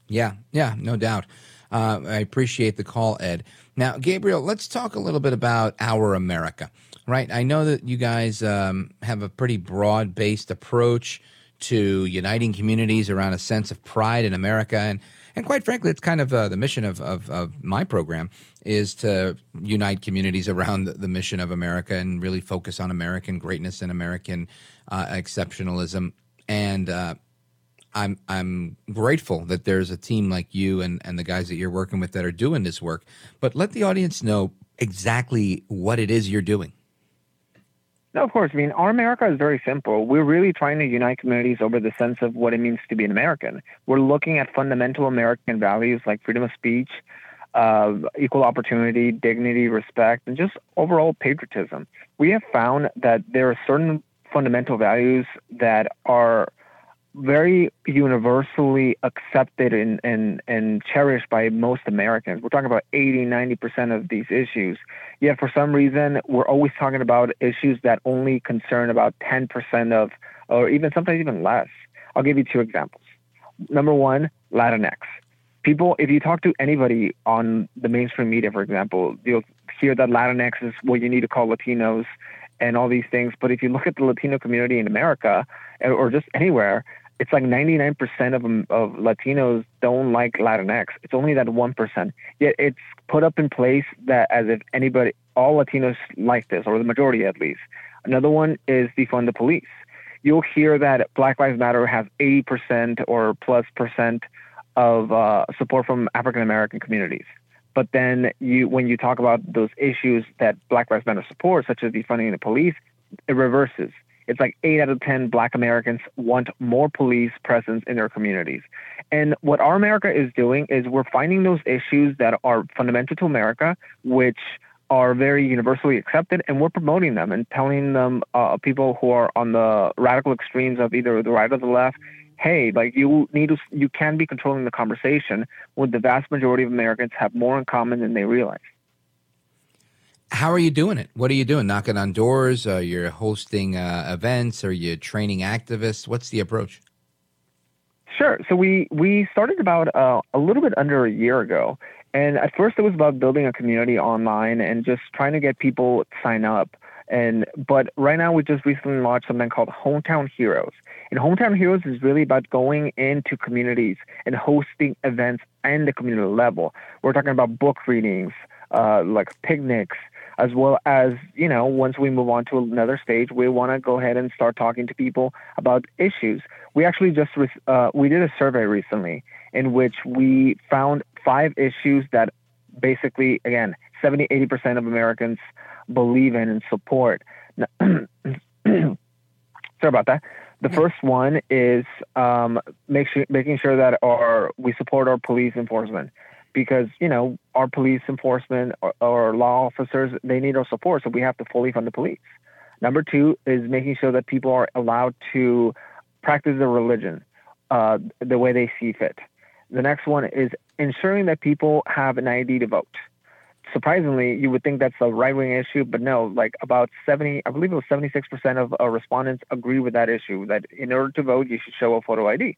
Yeah, yeah, no doubt. Uh, I appreciate the call, Ed. Now, Gabriel, let's talk a little bit about our America, right? I know that you guys um, have a pretty broad based approach to uniting communities around a sense of pride in America. And, and quite frankly, it's kind of uh, the mission of, of, of, my program is to unite communities around the, the, mission of America and really focus on American greatness and American uh, exceptionalism. And uh, I'm I'm grateful that there's a team like you and, and the guys that you're working with that are doing this work. But let the audience know exactly what it is you're doing. No, of course. I mean, our America is very simple. We're really trying to unite communities over the sense of what it means to be an American. We're looking at fundamental American values like freedom of speech, uh, equal opportunity, dignity, respect, and just overall patriotism. We have found that there are certain fundamental values that are very universally accepted and, and, and cherished by most Americans. We're talking about 80, 90% of these issues. Yet for some reason, we're always talking about issues that only concern about 10% of, or even sometimes even less. I'll give you two examples. Number one, Latinx. People, if you talk to anybody on the mainstream media, for example, you'll hear that Latinx is what you need to call Latinos and all these things. But if you look at the Latino community in America or just anywhere, it's like 99% of of Latinos don't like Latinx. It's only that 1%. Yet it's put up in place that as if anybody, all Latinos like this, or the majority at least. Another one is defund the police. You'll hear that Black Lives Matter has 80% or plus percent of uh, support from African American communities. But then you, when you talk about those issues that Black Lives Matter supports, such as defunding the police, it reverses it's like eight out of 10 black Americans want more police presence in their communities. And what our America is doing is we're finding those issues that are fundamental to America, which are very universally accepted, and we're promoting them and telling them, uh, people who are on the radical extremes of either the right or the left, hey, like you need to, you can be controlling the conversation when the vast majority of Americans have more in common than they realize how are you doing it? What are you doing? Knocking on doors? Are you hosting uh, events? Are you training activists? What's the approach? Sure. So we we started about uh, a little bit under a year ago, and at first it was about building a community online and just trying to get people to sign up. And but right now we just recently launched something called Hometown Heroes. And Hometown Heroes is really about going into communities and hosting events and the community level. We're talking about book readings, uh, like picnics, as well as you know once we move on to another stage we want to go ahead and start talking to people about issues. We actually just uh, we did a survey recently in which we found five issues that basically again 70 80% of americans believe in and support. [CLEARS THROAT] Sorry about that. The first one is um, make sure, making sure that our we support our police enforcement because you know our police enforcement or, or, law officers they need our support so we have to fully fund the police. Number two is making sure that people are allowed to practice their religion uh, the way they see fit. The next one is ensuring that people have an id to vote. Surprisingly you would think that's a right-wing issue but no like about 70 i believe it was 76% of uh, respondents agree with that issue that in order to vote you should show a photo id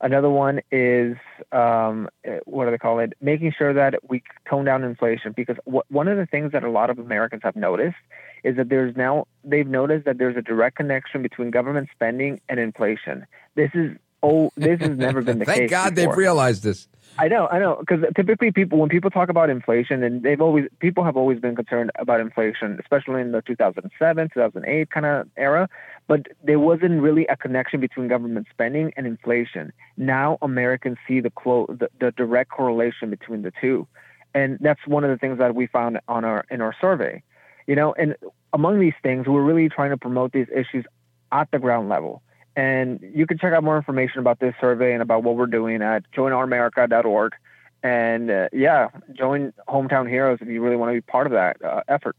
Another one is um, what do they call it? Making sure that we tone down inflation because one of the things that a lot of Americans have noticed is that there's now they've noticed that there's a direct connection between government spending and inflation. This is oh, this has never been the [LAUGHS] Thank case. Thank God before. they've realized this. I know, I know, because typically people, when people talk about inflation, and they've always people have always been concerned about inflation, especially in the 2007, 2008 kind of era. But there wasn't really a connection between government spending and inflation. Now Americans see the clo- the, the direct correlation between the two, and that's one of the things that we found on our in our survey. You know, and among these things, we're really trying to promote these issues at the ground level. And you can check out more information about this survey and about what we're doing at joinouramerica.org. And uh, yeah, join Hometown Heroes if you really want to be part of that uh, effort.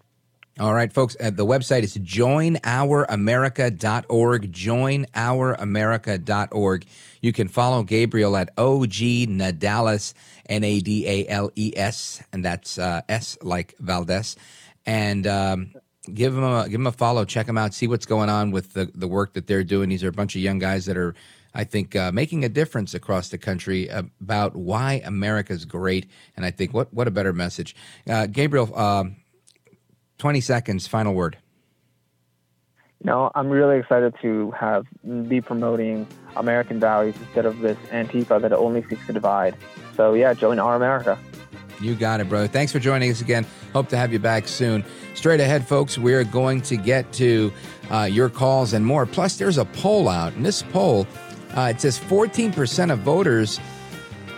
All right, folks. Uh, the website is joinouramerica.org. Joinouramerica.org. You can follow Gabriel at OG Nadales, N A D A L E S, and that's uh, S like Valdes. And um, give them a give them a follow. Check them out. See what's going on with the the work that they're doing. These are a bunch of young guys that are. I think uh, making a difference across the country about why America's great, and I think what what a better message, uh, Gabriel. Um, 20 seconds, final word. No, I'm really excited to have be promoting American values instead of this Antifa that only seeks to divide. So yeah, join our America. You got it, bro. Thanks for joining us again. Hope to have you back soon. Straight ahead, folks, we're going to get to uh, your calls and more. Plus, there's a poll out, and this poll, uh, it says 14% of voters.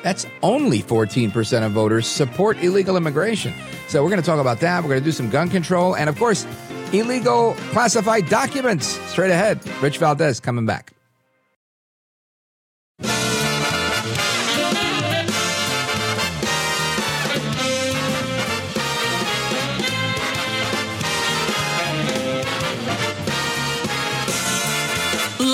That's only 14% of voters support illegal immigration. So we're going to talk about that. We're going to do some gun control and, of course, illegal classified documents. Straight ahead. Rich Valdes coming back.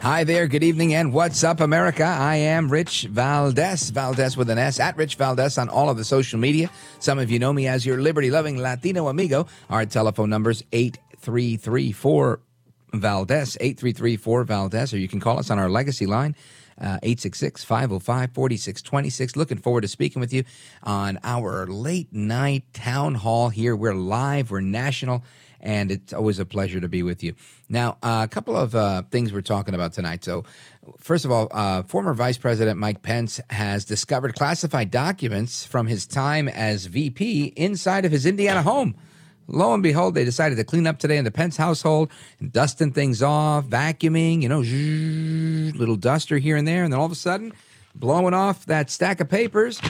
Hi there, good evening, and what's up, America? I am Rich Valdes, Valdes with an S, at Rich Valdes on all of the social media. Some of you know me as your liberty loving Latino amigo. Our telephone number's 8334 Valdes, 8334 Valdes, or you can call us on our legacy line. Uh, 866 505 4626. Looking forward to speaking with you on our late night town hall here. We're live, we're national, and it's always a pleasure to be with you. Now, uh, a couple of uh, things we're talking about tonight. So, first of all, uh, former Vice President Mike Pence has discovered classified documents from his time as VP inside of his Indiana home. Lo and behold, they decided to clean up today in the Pence household, and dusting things off, vacuuming, you know, zzz, little duster here and there, and then all of a sudden, blowing off that stack of papers,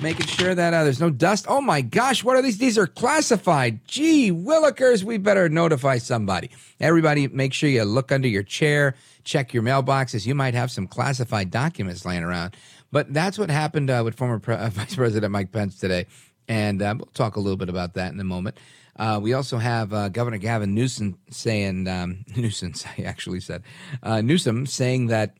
making sure that uh, there's no dust. Oh my gosh, what are these? These are classified. Gee, Willikers, we better notify somebody. Everybody, make sure you look under your chair, check your mailboxes. You might have some classified documents laying around. But that's what happened uh, with former Pre- [LAUGHS] Vice President Mike Pence today. And uh, we'll talk a little bit about that in a moment. Uh, we also have uh, Governor Gavin Newsom saying, um, [LAUGHS] Newsom, [LAUGHS] I actually said, uh, Newsom saying that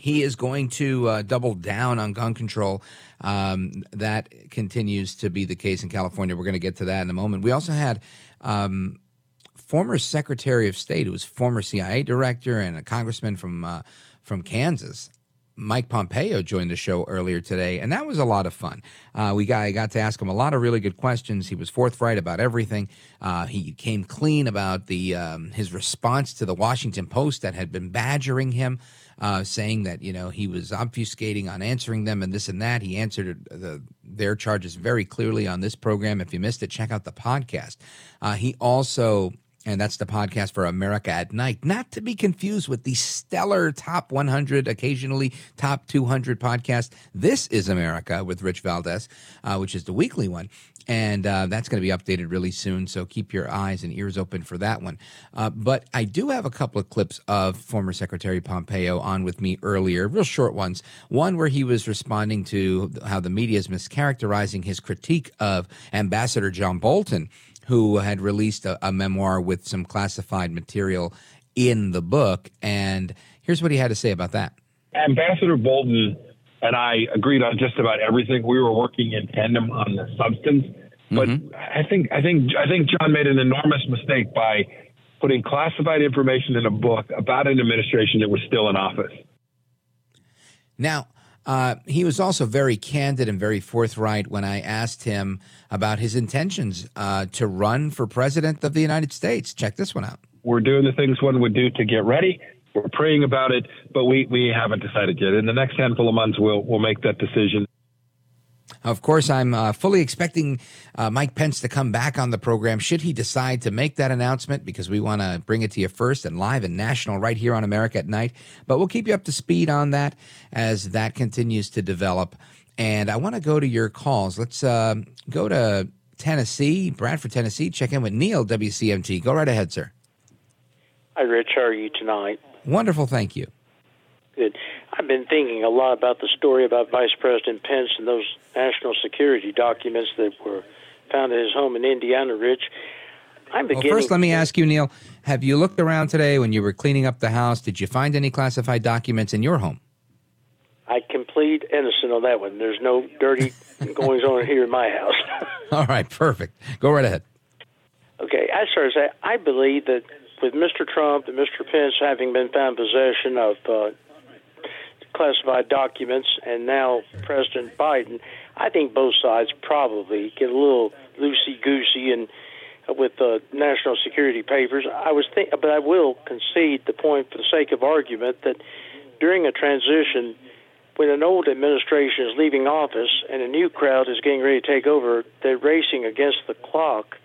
he is going to uh, double down on gun control. Um, that continues to be the case in California. We're going to get to that in a moment. We also had um, former Secretary of State, who was former CIA director and a congressman from uh, from Kansas, Mike Pompeo joined the show earlier today, and that was a lot of fun. Uh, we got I got to ask him a lot of really good questions. He was forthright about everything. Uh, he came clean about the um, his response to the Washington Post that had been badgering him, uh, saying that you know he was obfuscating on answering them and this and that. He answered the, their charges very clearly on this program. If you missed it, check out the podcast. Uh, he also and that's the podcast for America at Night. Not to be confused with the stellar top 100, occasionally top 200 podcast. This is America with Rich Valdes, uh, which is the weekly one. And uh, that's going to be updated really soon. So keep your eyes and ears open for that one. Uh, but I do have a couple of clips of former Secretary Pompeo on with me earlier, real short ones. One where he was responding to how the media is mischaracterizing his critique of Ambassador John Bolton who had released a, a, memoir with some classified material in the book. And here's what he had to say about that. Ambassador Bolton and I agreed on just about everything. We were working in tandem on the substance, but mm-hmm. I think I think I think John made an enormous mistake by putting classified information in a book about an administration that was still in office. Now, uh, he was also very candid and very forthright when I asked him about his intentions uh, to run for president of the United States. Check this one out. We're doing the things one would do to get ready. We're praying about it, but we, we haven't decided yet. In the next handful of months, we'll we'll make that decision. Of course, I'm uh, fully expecting uh, Mike Pence to come back on the program should he decide to make that announcement because we want to bring it to you first and live and national right here on America at Night. But we'll keep you up to speed on that as that continues to develop. And I want to go to your calls. Let's uh, go to Tennessee, Bradford, Tennessee. Check in with Neil, WCMT. Go right ahead, sir. Hi, Rich. How are you tonight? Wonderful. Thank you. Good. I've been thinking a lot about the story about Vice President Pence and those national security documents that were found at his home in Indiana, Rich. I'm beginning. Well, first, let me ask you, Neil. Have you looked around today when you were cleaning up the house? Did you find any classified documents in your home? I complete innocent on that one. There's no dirty [LAUGHS] goings on here in my house. [LAUGHS] All right, perfect. Go right ahead. Okay, I started to say I believe that with Mr. Trump and Mr. Pence having been found possession of uh, classified documents, and now President Biden, I think both sides probably get a little loosey goosey and uh, with the national security papers. I was think, but I will concede the point for the sake of argument that during a transition, when an old administration is leaving office and a new crowd is getting ready to take over, they're racing against the clock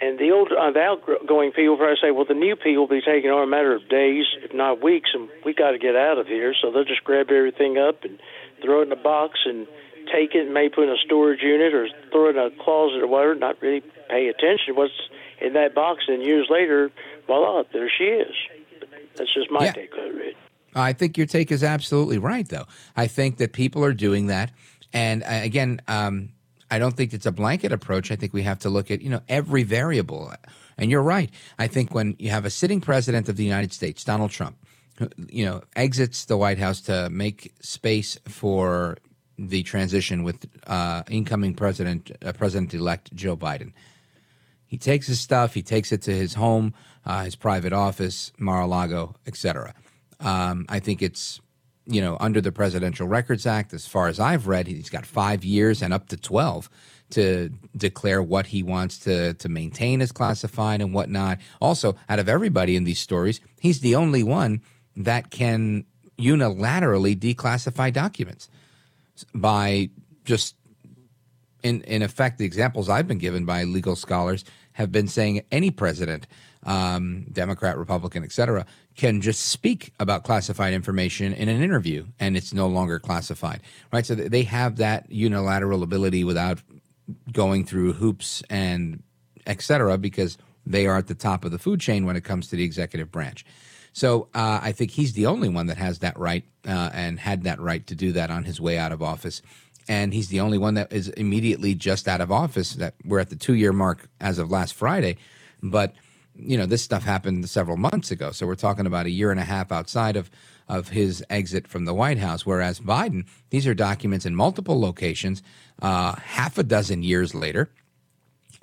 and the old, uh, the outgoing people probably say, well, the new people will be taking on a matter of days, if not weeks, and we got to get out of here. So they'll just grab everything up and throw it in a box and take it and maybe put in a storage unit or throw it in a closet or whatever, not really pay attention to what's in that box. And years later, voila, there she is. That's just my yeah. take on it. I think your take is absolutely right, though. I think that people are doing that. And uh, again, um, I don't think it's a blanket approach. I think we have to look at, you know, every variable. And you're right. I think when you have a sitting president of the United States, Donald Trump, you know, exits the White House to make space for the transition with uh, incoming president, uh, President-elect Joe Biden. He takes his stuff. He takes it to his home, uh, his private office, Mar-a-Lago, etc. Um, I think it's you know, under the Presidential Records Act, as far as I've read, he's got five years and up to 12 to declare what he wants to, to maintain as classified and whatnot. Also, out of everybody in these stories, he's the only one that can unilaterally declassify documents by just, in, in effect, the examples I've been given by legal scholars have been saying any president um, Democrat, Republican, etc., can just speak about classified information in an interview, and it's no longer classified, right? So they have that unilateral ability without going through hoops and etc. because they are at the top of the food chain when it comes to the executive branch. So uh, I think he's the only one that has that right uh, and had that right to do that on his way out of office. And he's the only one that is immediately just out of office. That we're at the two year mark as of last Friday, but you know, this stuff happened several months ago. So we're talking about a year and a half outside of, of his exit from the White House. Whereas Biden, these are documents in multiple locations, uh, half a dozen years later.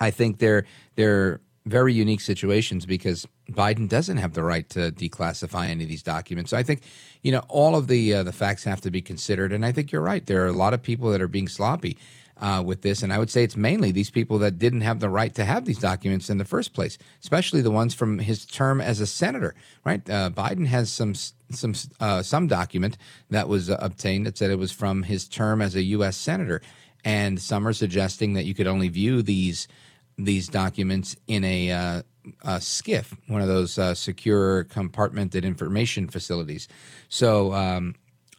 I think they're they're very unique situations because Biden doesn't have the right to declassify any of these documents. So I think, you know, all of the uh, the facts have to be considered, and I think you're right. There are a lot of people that are being sloppy uh, with this. And I would say it's mainly these people that didn't have the right to have these documents in the first place, especially the ones from his term as a senator. Right? Uh, Biden has some some uh, some document that was uh, obtained that said it was from his term as a U.S. senator, and some are suggesting that you could only view these these documents in a uh, SCIF, one of those uh, secure compartmented information facilities. So um,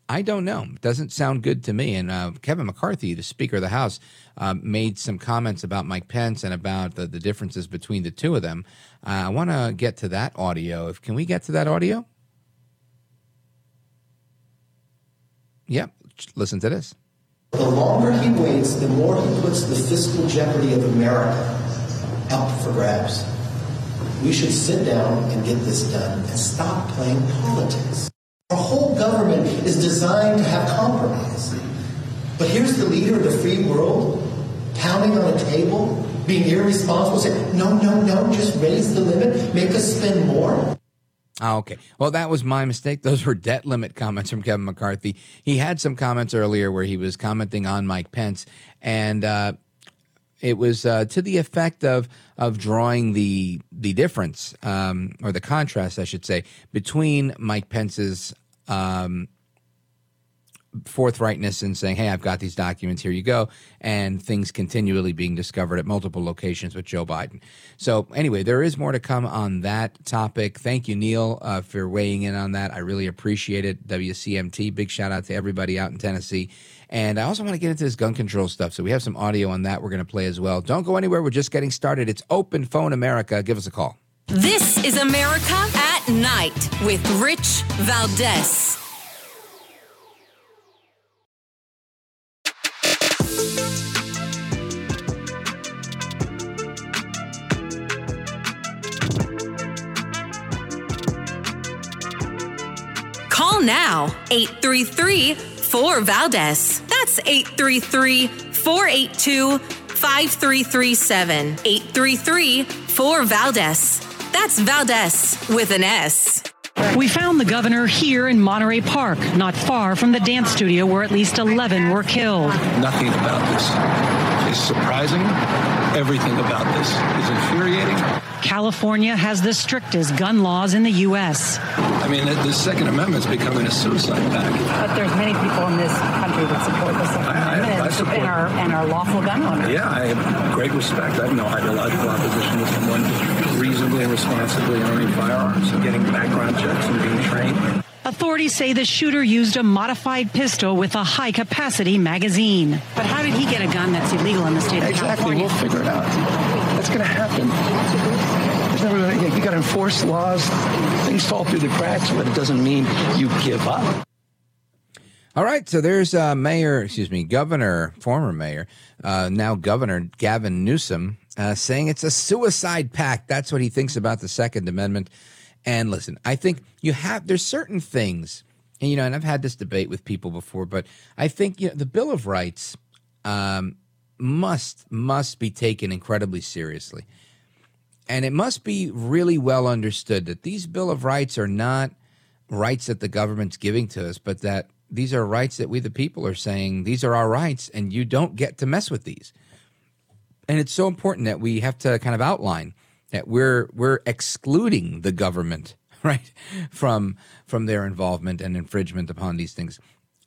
I don't know. It doesn't sound good to me. And uh, Kevin McCarthy, the Speaker of the House, uh, made some comments about Mike Pence and about the, the differences between the two of them. Uh, I want to get to that audio. If can we get to that audio? Yep. Listen to this. The longer he waits, the more he puts the fiscal jeopardy of America up for grabs. We should sit down and get this done and stop playing politics. Our whole government is designed to have compromise. But here's the leader of the free world pounding on a table, being irresponsible, saying, no, no, no, just raise the limit, make us spend more. Ah, okay. Well, that was my mistake. Those were debt limit comments from Kevin McCarthy. He had some comments earlier where he was commenting on Mike Pence, and uh, it was uh, to the effect of of drawing the the difference um, or the contrast, I should say, between Mike Pence's um, forthrightness in saying, "Hey, I've got these documents. Here you go," and things continually being discovered at multiple locations with Joe Biden. So, anyway, there is more to come on that topic. Thank you, Neil, uh, for weighing in on that. I really appreciate it. WCMT, big shout out to everybody out in Tennessee. And I also want to get into this gun control stuff. So we have some audio on that we're going to play as well. Don't go anywhere. We're just getting started. It's Open Phone America. Give us a call. This is America at Night with Rich Valdes. Call now 833 4 Valdes. That's 833 482 5337. 833 4 Valdes. That's Valdes with an S. We found the governor here in Monterey Park, not far from the dance studio where at least 11 were killed. Nothing about this is surprising. Everything about this is infuriating. California has the strictest gun laws in the U.S. I mean, the Second Amendment's becoming a suicide pact. But there's many people in this country that support the Second Amendment I support- and, are, and are lawful gun owners. Yeah, I have great respect. I have no ideological opposition to someone reasonably and responsibly owning firearms and getting background checks and being trained. Authorities say the shooter used a modified pistol with a high capacity magazine. But how did he get a gun that's illegal in the state of California? Exactly. We'll figure it out. That's going to happen. Never you got to enforce laws. Things fall through the cracks, but it doesn't mean you give up. All right, so there's uh, Mayor, excuse me, Governor, former Mayor, uh, now Governor Gavin Newsom, uh, saying it's a suicide pact. That's what he thinks about the Second Amendment. And listen, I think you have there's certain things, and you know, and I've had this debate with people before, but I think you know the Bill of Rights um, must must be taken incredibly seriously, and it must be really well understood that these Bill of Rights are not rights that the government's giving to us, but that these are rights that we, the people, are saying these are our rights, and you don't get to mess with these. And it's so important that we have to kind of outline that we're we're excluding the government, [LAUGHS] right, from from their involvement and infringement upon these things.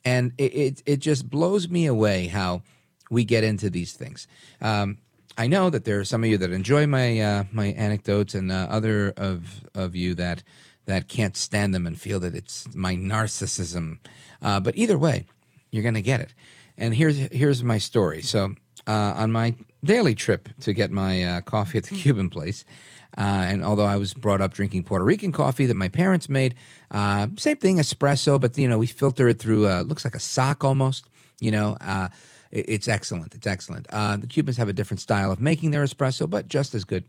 And it it, it just blows me away how we get into these things. Um, I know that there are some of you that enjoy my uh, my anecdotes, and uh, other of of you that that can't stand them and feel that it's my narcissism. Uh, but either way, you're going to get it. And here's here's my story. So uh, on my daily trip to get my uh, coffee at the Cuban place, uh, and although I was brought up drinking Puerto Rican coffee that my parents made, uh, same thing, espresso, but you know we filter it through. Uh, looks like a sock almost. You know, uh, it's excellent. It's excellent. Uh, the Cubans have a different style of making their espresso, but just as good.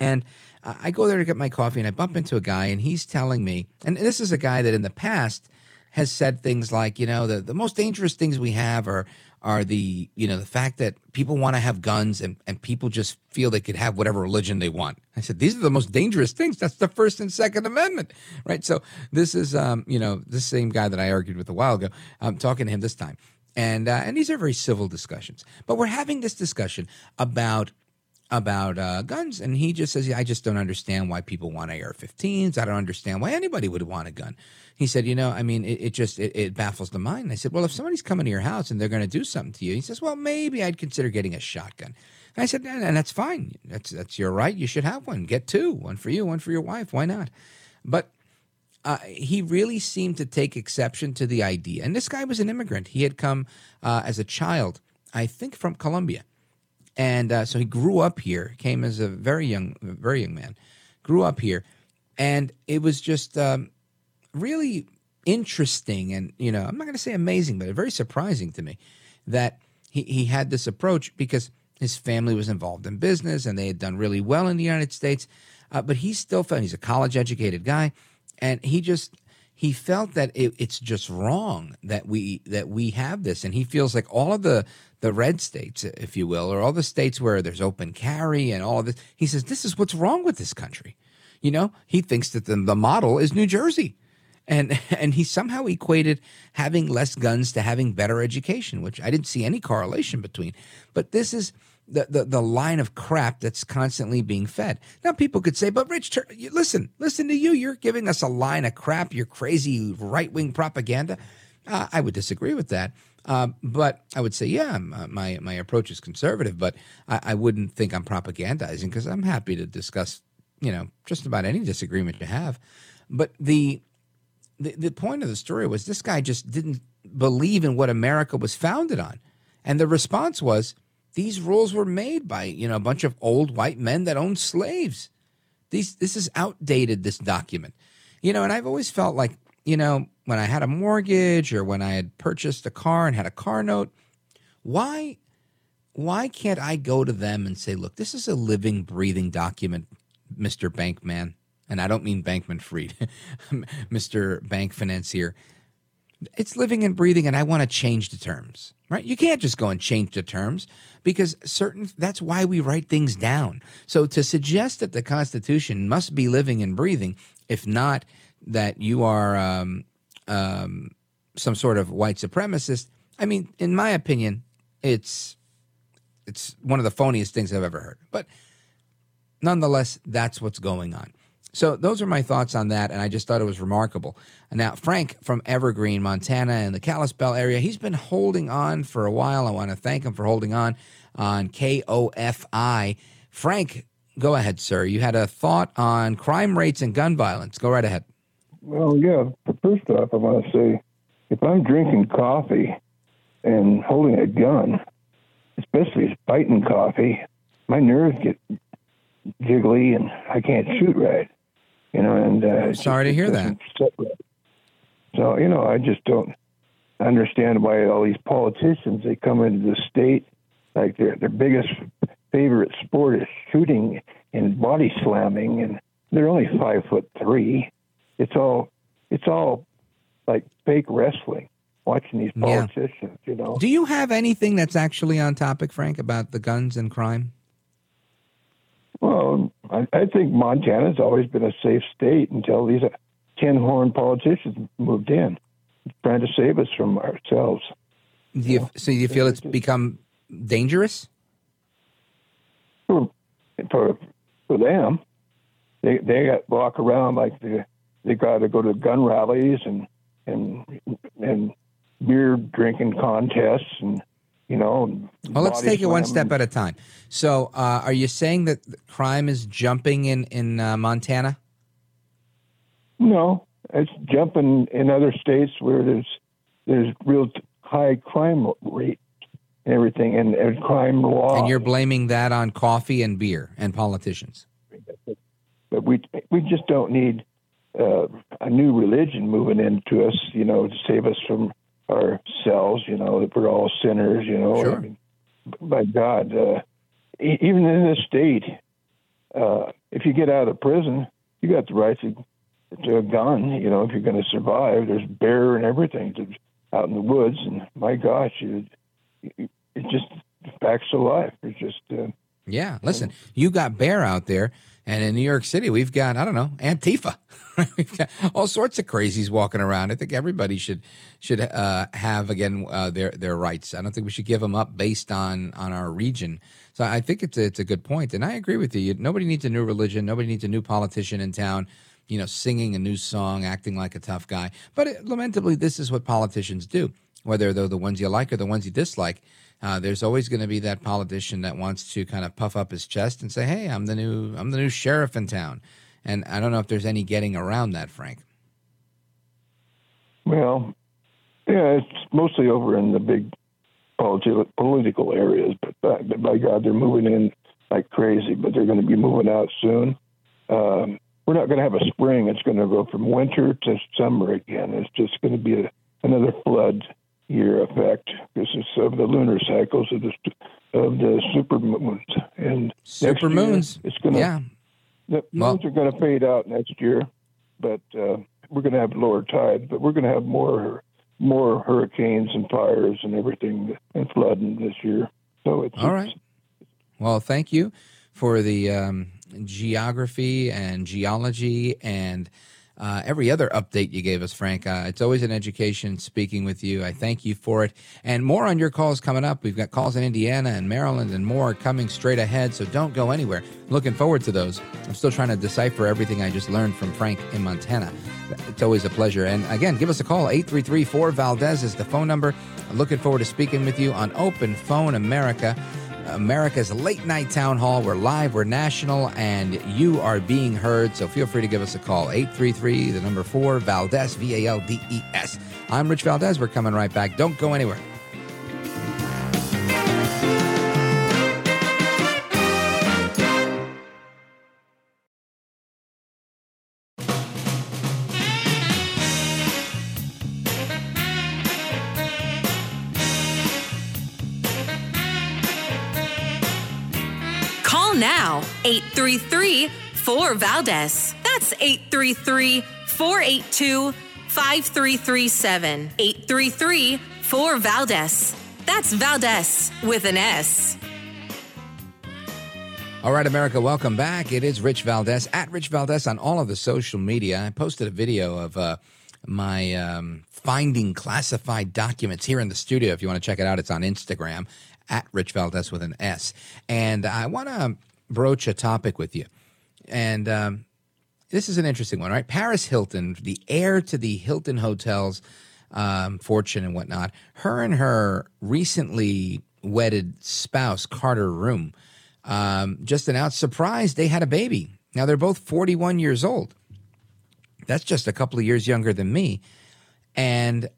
And I go there to get my coffee, and I bump into a guy, and he's telling me, and this is a guy that in the past has said things like, you know, the, the most dangerous things we have are are the you know the fact that people want to have guns and, and people just feel they could have whatever religion they want. I said these are the most dangerous things. That's the First and Second Amendment, right? So this is um, you know the same guy that I argued with a while ago. I'm talking to him this time, and uh, and these are very civil discussions. But we're having this discussion about about uh, guns, and he just says, "I just don't understand why people want AR-15s. I don't understand why anybody would want a gun." He said, "You know, I mean, it, it just it, it baffles the mind." And I said, "Well, if somebody's coming to your house and they're going to do something to you," he says, "Well, maybe I'd consider getting a shotgun." I said, "And and that's fine. That's that's your right. You should have one. Get two. One for you, one for your wife. Why not?" But uh, he really seemed to take exception to the idea. And this guy was an immigrant. He had come uh, as a child, I think, from Colombia, and uh, so he grew up here. Came as a very young, very young man, grew up here, and it was just um, really interesting. And you know, I'm not going to say amazing, but very surprising to me that he he had this approach because his family was involved in business and they had done really well in the United States. uh, but he still felt he's a college educated guy, and he just he felt that it, it's just wrong that we that we have this, and he feels like all of the the red states, if you will, or all the states where there's open carry and all of this. He says this is what's wrong with this country. You know, he thinks that the, the model is New Jersey. And [LAUGHS] and he somehow equated having less guns to having better education, which I didn't see any correlation between. But this is the, the, the line of crap that's constantly being fed. Now, people could say, but Rich, listen, listen to you. You're giving us a line of crap. You're crazy right wing propaganda. Uh, I would disagree with that. Uh, but I would say, yeah, uh, my my approach is conservative, but I, I wouldn't think I'm propagandizing because I'm happy to discuss, you know, just about any disagreement you have. But the, the the point of the story was this guy just didn't believe in what America was founded on, and the response was, these rules were made by, you know, a bunch of old white men that owned slaves. These this is outdated this document. You know, and I've always felt like, you know, when I had a mortgage or when I had purchased a car and had a car note, why why can't I go to them and say, look, this is a living, breathing document, Mr. Bankman? And I don't mean Bankman Fried, [LAUGHS] Mr. Bank Financier. It's living and breathing, and I want to change the terms, right? You can't just go and change the terms because certain that's why we write things down. So to suggest that the Constitution must be living and breathing, if not that you are um, um, some sort of white supremacist, I mean, in my opinion, it's it's one of the phoniest things I've ever heard. But nonetheless, that's what's going on. So those are my thoughts on that, and I just thought it was remarkable. Now, Frank from Evergreen, Montana, in the Kalispell area, he's been holding on for a while. I want to thank him for holding on on KOFI. Frank, go ahead, sir. You had a thought on crime rates and gun violence. Go right ahead. Well, yeah. First off, I want to say if I'm drinking coffee and holding a gun, especially biting coffee, my nerves get jiggly and I can't shoot right you know, and uh, sorry to hear that. So you know, I just don't understand why all these politicians they come into the state like their their biggest favorite sport is shooting and body slamming, and they're only five foot three. It's all it's all like fake wrestling. Watching these politicians, yeah. you know. Do you have anything that's actually on topic, Frank, about the guns and crime? Well, I, I think Montana's always been a safe state until these tin horn politicians moved in, trying to save us from ourselves. Do you, so you feel it's become dangerous? For, for, for them, they they got walk around like they they got to go to gun rallies and and and beer drinking contests and you know. Well, let's take it one step at a time. So, uh, are you saying that crime is jumping in in uh, Montana? No, it's jumping in other states where there's there's real high crime rate and everything, and, and crime law. And you're blaming that on coffee and beer and politicians. But we we just don't need uh, a new religion moving into us, you know, to save us from ourselves, you know, that we're all sinners, you know. Sure. I mean, by God, uh, e- even in this state, uh, if you get out of prison, you got the right to, to a gun, you know, if you're going to survive. There's bear and everything to, out in the woods, and my gosh, it, it, it just facts of life. It's just. Uh, yeah, listen, you got bear out there, and in New York City, we've got I don't know Antifa. [LAUGHS] we've got all sorts of crazies walking around. I think everybody should should uh, have again uh, their their rights. I don't think we should give them up based on on our region. So I think it's a, it's a good point, and I agree with you. Nobody needs a new religion. Nobody needs a new politician in town. You know, singing a new song, acting like a tough guy. But it, lamentably, this is what politicians do. Whether they're the ones you like or the ones you dislike, uh, there's always going to be that politician that wants to kind of puff up his chest and say, "Hey, I'm the new I'm the new sheriff in town." And I don't know if there's any getting around that, Frank. Well, yeah, it's mostly over in the big politi- political areas, but by, by, God, they're moving in like crazy. But they're going to be moving out soon. Um, we're not going to have a spring. It's going to go from winter to summer again. It's just going to be a, another flood year effect because it's of the lunar cycles of the of the super moons and super moons. Year, it's going to yeah. The loans are going to fade out next year, but uh, we're going to have lower tide. But we're going to have more more hurricanes and fires and everything and flooding this year. So it's All right. Well, thank you for the um, geography and geology and uh, every other update you gave us, Frank. Uh, it's always an education speaking with you. I thank you for it. And more on your calls coming up. We've got calls in Indiana and Maryland and more coming straight ahead, so don't go anywhere. Looking forward to those. I'm still trying to decipher everything I just learned from Frank in Montana. It's always a pleasure. And again, give us a call. 833 4 Valdes is the phone number. I'm looking forward to speaking with you on Open Phone America. America's late night town hall. We're live, we're national, and you are being heard. So feel free to give us a call. 833, the number four, Valdes, V A L D E S. I'm Rich Valdes. We're coming right back. Don't go anywhere. 833 4 Valdes. That's 833 482 5337. 833 4 Valdes. That's Valdes with an S. All right, America, welcome back. It is Rich Valdes at Rich Valdes on all of the social media. I posted a video of uh, my um, finding classified documents here in the studio. If you want to check it out, it's on Instagram at Rich Valdes with an S. And I want to broach a topic with you. And um, this is an interesting one, right? Paris Hilton, the heir to the Hilton Hotels um, fortune and whatnot, her and her recently wedded spouse, Carter Reum, um, just announced, surprise they had a baby. Now they're both 41 years old. That's just a couple of years younger than me. And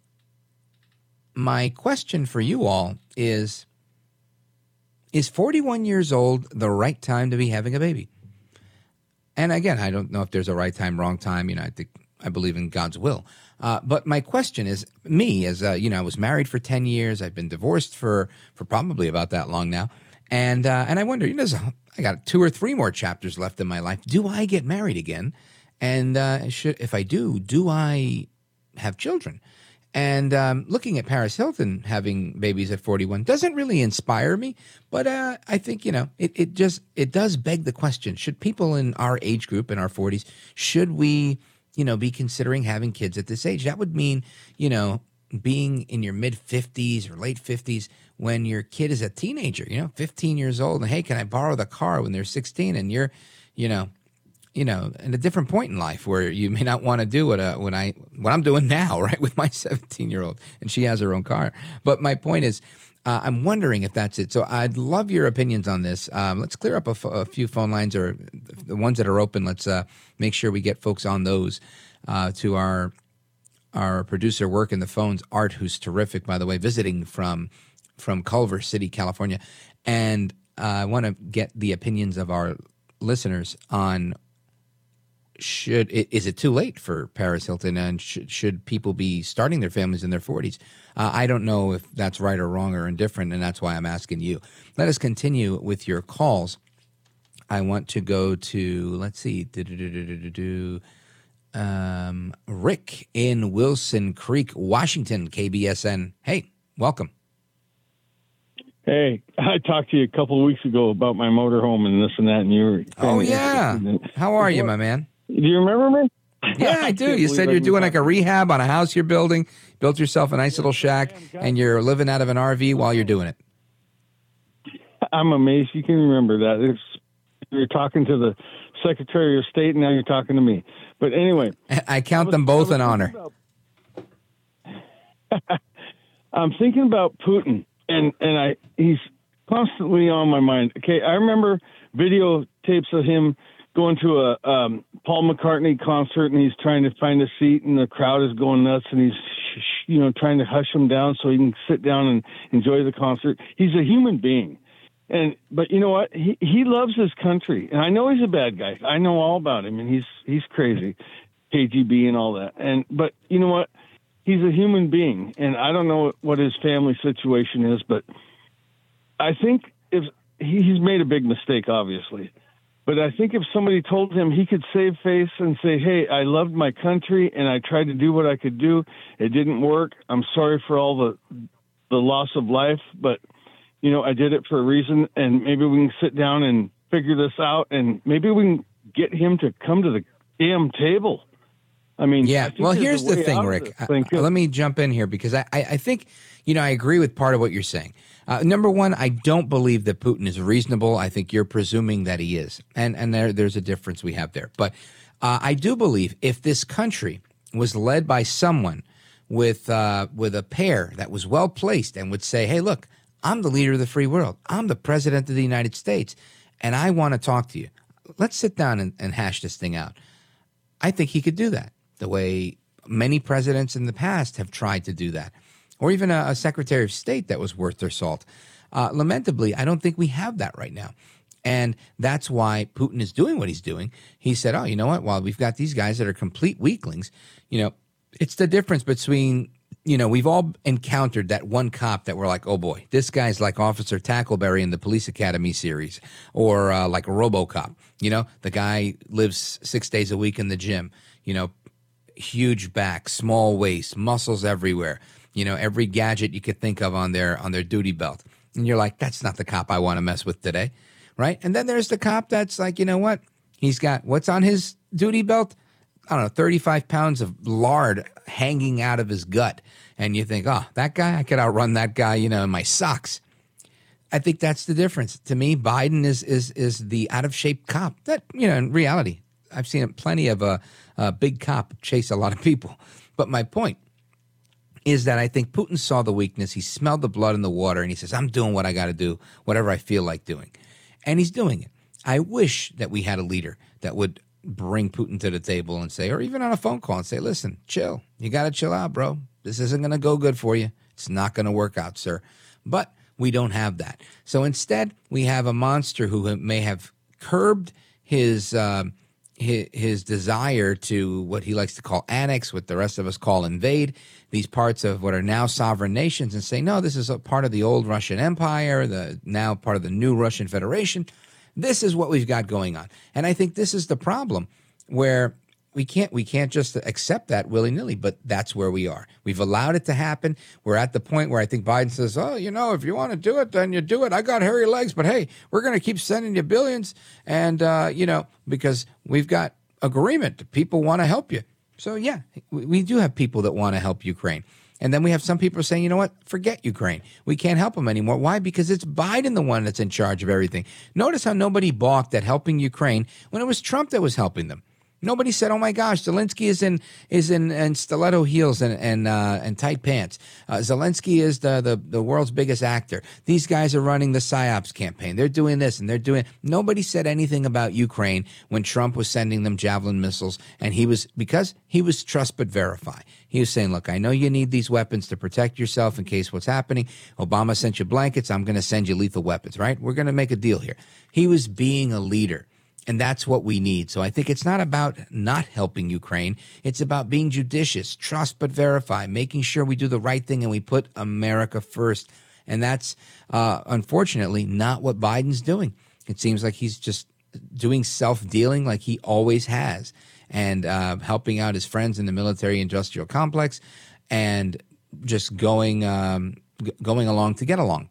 my question for you all is Is 41 years old the right time to be having a baby? And again, I don't know if there's a right time, wrong time. You know, I think I believe in God's will. Uh, but my question is, me as uh, you know, I was married for ten years. I've been divorced for for probably about that long now, and uh, and I wonder, you know, I got two or three more chapters left in my life. Do I get married again? And uh, should if I do, do I have children? And um, looking at Paris Hilton having babies at 41 doesn't really inspire me, but uh, I think you know it. It just it does beg the question: Should people in our age group, in our 40s, should we, you know, be considering having kids at this age? That would mean, you know, being in your mid 50s or late 50s when your kid is a teenager, you know, 15 years old, and hey, can I borrow the car when they're 16? And you're, you know, you know, at a different point in life where you may not want to do what uh, what I what I'm doing now, [LAUGHS] right, with my 17 year old, and she has her own car. But my point is, uh, I'm wondering if that's it. So I'd love your opinions on this. Um, let's clear up a, f- a few phone lines or the ones that are open. Let's uh, make sure we get folks on those uh, to our our producer working the phones, Art, who's terrific, by the way, visiting from from Culver City, California, and uh, I want to get the opinions of our listeners on should is it too late for Paris Hilton and should, should people be starting their families in their 40s? Uh, I don't know if that's right or wrong or indifferent, and that's why I'm asking you. Let us continue with your calls. I want to go to let's see, um, Rick in Wilson Creek, Washington, KBSN. Hey, welcome. Hey, [LAUGHS] I talked to you a couple of weeks ago about my motorhome and this and that, and you were. Oh yeah, how are you, my man? Do you remember me? Yeah, I [LAUGHS] do. You said you're doing like a rehab on a house you're building. Built yourself a nice little shack, and you're living out of an RV while you're doing it. I'm amazed you can remember that. It's, you're talking to the Secretary of State, and now you're talking to me. But anyway, [LAUGHS] I count them both in honor. [LAUGHS] I'm thinking about Putin, and and I he's constantly on my mind. Okay, I remember videotapes of him going to a um, Paul McCartney concert, and he's trying to find a seat, and the crowd is going nuts, and he's you know trying to hush him down so he can sit down and enjoy the concert. He's a human being. And but you know what? He he loves his country, and I know he's a bad guy. I know all about him, and he's he's crazy, KGB and all that. And but you know what? He's a human being, and I don't know what his family situation is, but I think if he, he's made a big mistake, obviously. But I think if somebody told him he could save face and say, "Hey, I loved my country and I tried to do what I could do. It didn't work. I'm sorry for all the the loss of life, but you know, I did it for a reason and maybe we can sit down and figure this out and maybe we can get him to come to the damn table." I mean, yeah. I Well, here's the thing, Rick. I- thing, uh, let me jump in here because I, I, I think, you know, I agree with part of what you're saying. Uh, number one, I don't believe that Putin is reasonable. I think you're presuming that he is, and and there there's a difference we have there. But uh, I do believe if this country was led by someone with uh, with a pair that was well placed and would say, "Hey, look, I'm the leader of the free world. I'm the president of the United States, and I want to talk to you. Let's sit down and, and hash this thing out." I think he could do that the way many presidents in the past have tried to do that, or even a, a secretary of state that was worth their salt. Uh, lamentably, I don't think we have that right now. And that's why Putin is doing what he's doing. He said, Oh, you know what? While we've got these guys that are complete weaklings, you know, it's the difference between, you know, we've all encountered that one cop that we're like, oh boy, this guy's like Officer Tackleberry in the Police Academy series, or uh, like Robocop. You know, the guy lives six days a week in the gym, you know, huge back, small waist, muscles everywhere. You know, every gadget you could think of on their on their duty belt. And you're like, that's not the cop I want to mess with today. Right? And then there's the cop that's like, you know what? He's got what's on his duty belt? I don't know, 35 pounds of lard hanging out of his gut. And you think, oh, that guy, I could outrun that guy, you know, in my socks. I think that's the difference. To me, Biden is is is the out of shape cop. That you know, in reality, I've seen plenty of a, a big cop chase a lot of people. But my point is that I think Putin saw the weakness. He smelled the blood in the water, and he says, "I'm doing what I got to do, whatever I feel like doing," and he's doing it. I wish that we had a leader that would bring Putin to the table and say, or even on a phone call and say, "Listen, chill. You got to chill out, bro. This isn't going to go good for you. It's not going to work out, sir." But we don't have that. So instead, we have a monster who may have curbed his um, his, his desire to what he likes to call annex, what the rest of us call invade these parts of what are now sovereign nations, and say, no, this is a part of the old Russian Empire, the now part of the new Russian Federation. This is what we've got going on, and I think this is the problem where we can't we can't just accept that willy nilly. But that's where we are. We've allowed it to happen. We're at the point where I think Biden says, "Oh, you know, if you want to do it, then you do it. I got hairy legs, but hey, we're going to keep sending you billions, and uh, you know, because we've got agreement. People want to help you. So yeah, we, do have people that want to help Ukraine." And then we have some people saying, you know what, forget Ukraine. We can't help them anymore. Why? Because it's Biden the one that's in charge of everything. Notice how nobody balked at helping Ukraine when it was Trump that was helping them. Nobody said, "Oh my gosh, Zelensky is in is in, in stiletto heels and and uh, and tight pants." Uh, Zelensky is the, the the world's biggest actor. These guys are running the psyops campaign. They're doing this and they're doing. Nobody said anything about Ukraine when Trump was sending them javelin missiles, and he was because he was trust but verify. He was saying, "Look, I know you need these weapons to protect yourself in case what's happening. Obama sent you blankets. I'm going to send you lethal weapons. Right? We're going to make a deal here." He was being a leader. And that's what we need. So I think it's not about not helping Ukraine. It's about being judicious, trust but verify, making sure we do the right thing and we put America first. And that's uh, unfortunately not what Biden's doing. It seems like he's just doing self dealing like he always has and uh, helping out his friends in the military industrial complex and just going, um, g- going along to get along.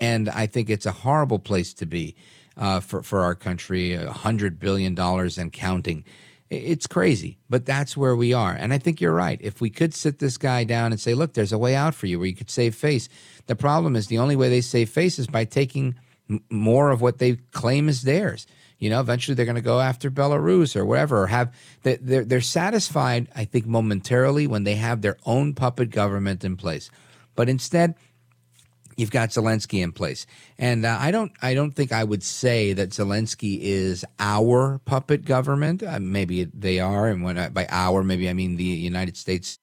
And I think it's a horrible place to be uh, for for our country, a hundred billion dollars and counting. It's crazy, but that's where we are. And I think you're right. If we could sit this guy down and say, "Look, there's a way out for you where you could save face," the problem is the only way they save face is by taking m- more of what they claim is theirs. You know, eventually they're going to go after Belarus or wherever, or have they- they're they're satisfied. I think momentarily when they have their own puppet government in place, but instead you've got Zelensky in place, and uh, I don't I don't think I would say that Zelensky is our puppet government. Uh, maybe they are, and when I, by our maybe I mean the United States.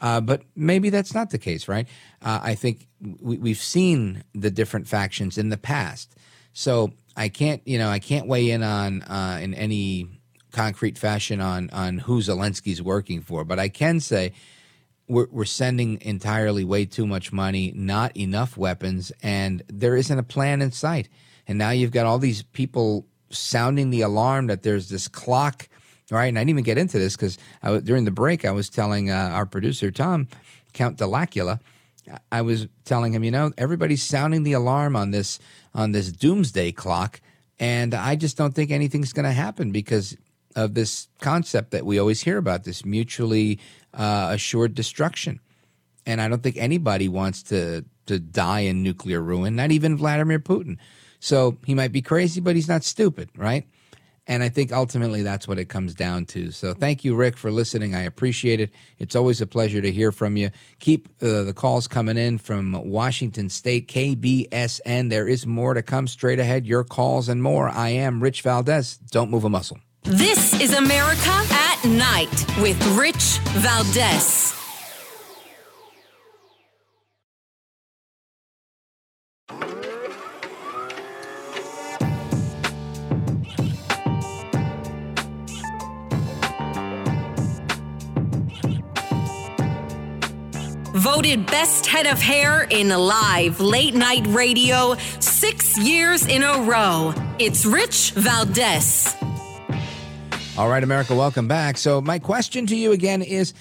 Uh, but maybe that's not the case, right? Uh, I think we, we've seen the different factions in the past, so I can't you know I can't weigh in on uh, in any concrete fashion on on who Zelensky's working for, but I can say we're, we're sending entirely way too much money, not enough weapons, and there isn't a plan in sight. And now you've got all these people sounding the alarm that there's this clock, right? And I didn't even get into this because during the break, I was telling uh, our producer, Tom, Count Delacula, I was telling him, you know, everybody's sounding the alarm on this on this doomsday clock, and I just don't think anything's going to happen because of this concept that we always hear about this mutually uh, assured destruction. And I don't think anybody wants to to die in nuclear ruin, not even Vladimir Putin. So he might be crazy, but he's not stupid, right? And I think ultimately that's what it comes down to. So thank you, Rick, for listening. I appreciate it. It's always a pleasure to hear from you. Keep uh, the calls coming in from Washington State, KBSN. There is more to come straight ahead. Your calls and more. I am Rich Valdes. Don't move a muscle. This is America at Night with Rich Valdes. Voted best head of hair in live late night radio six years in a row. It's Rich Valdes. All right, America, welcome back. So, my question to you again is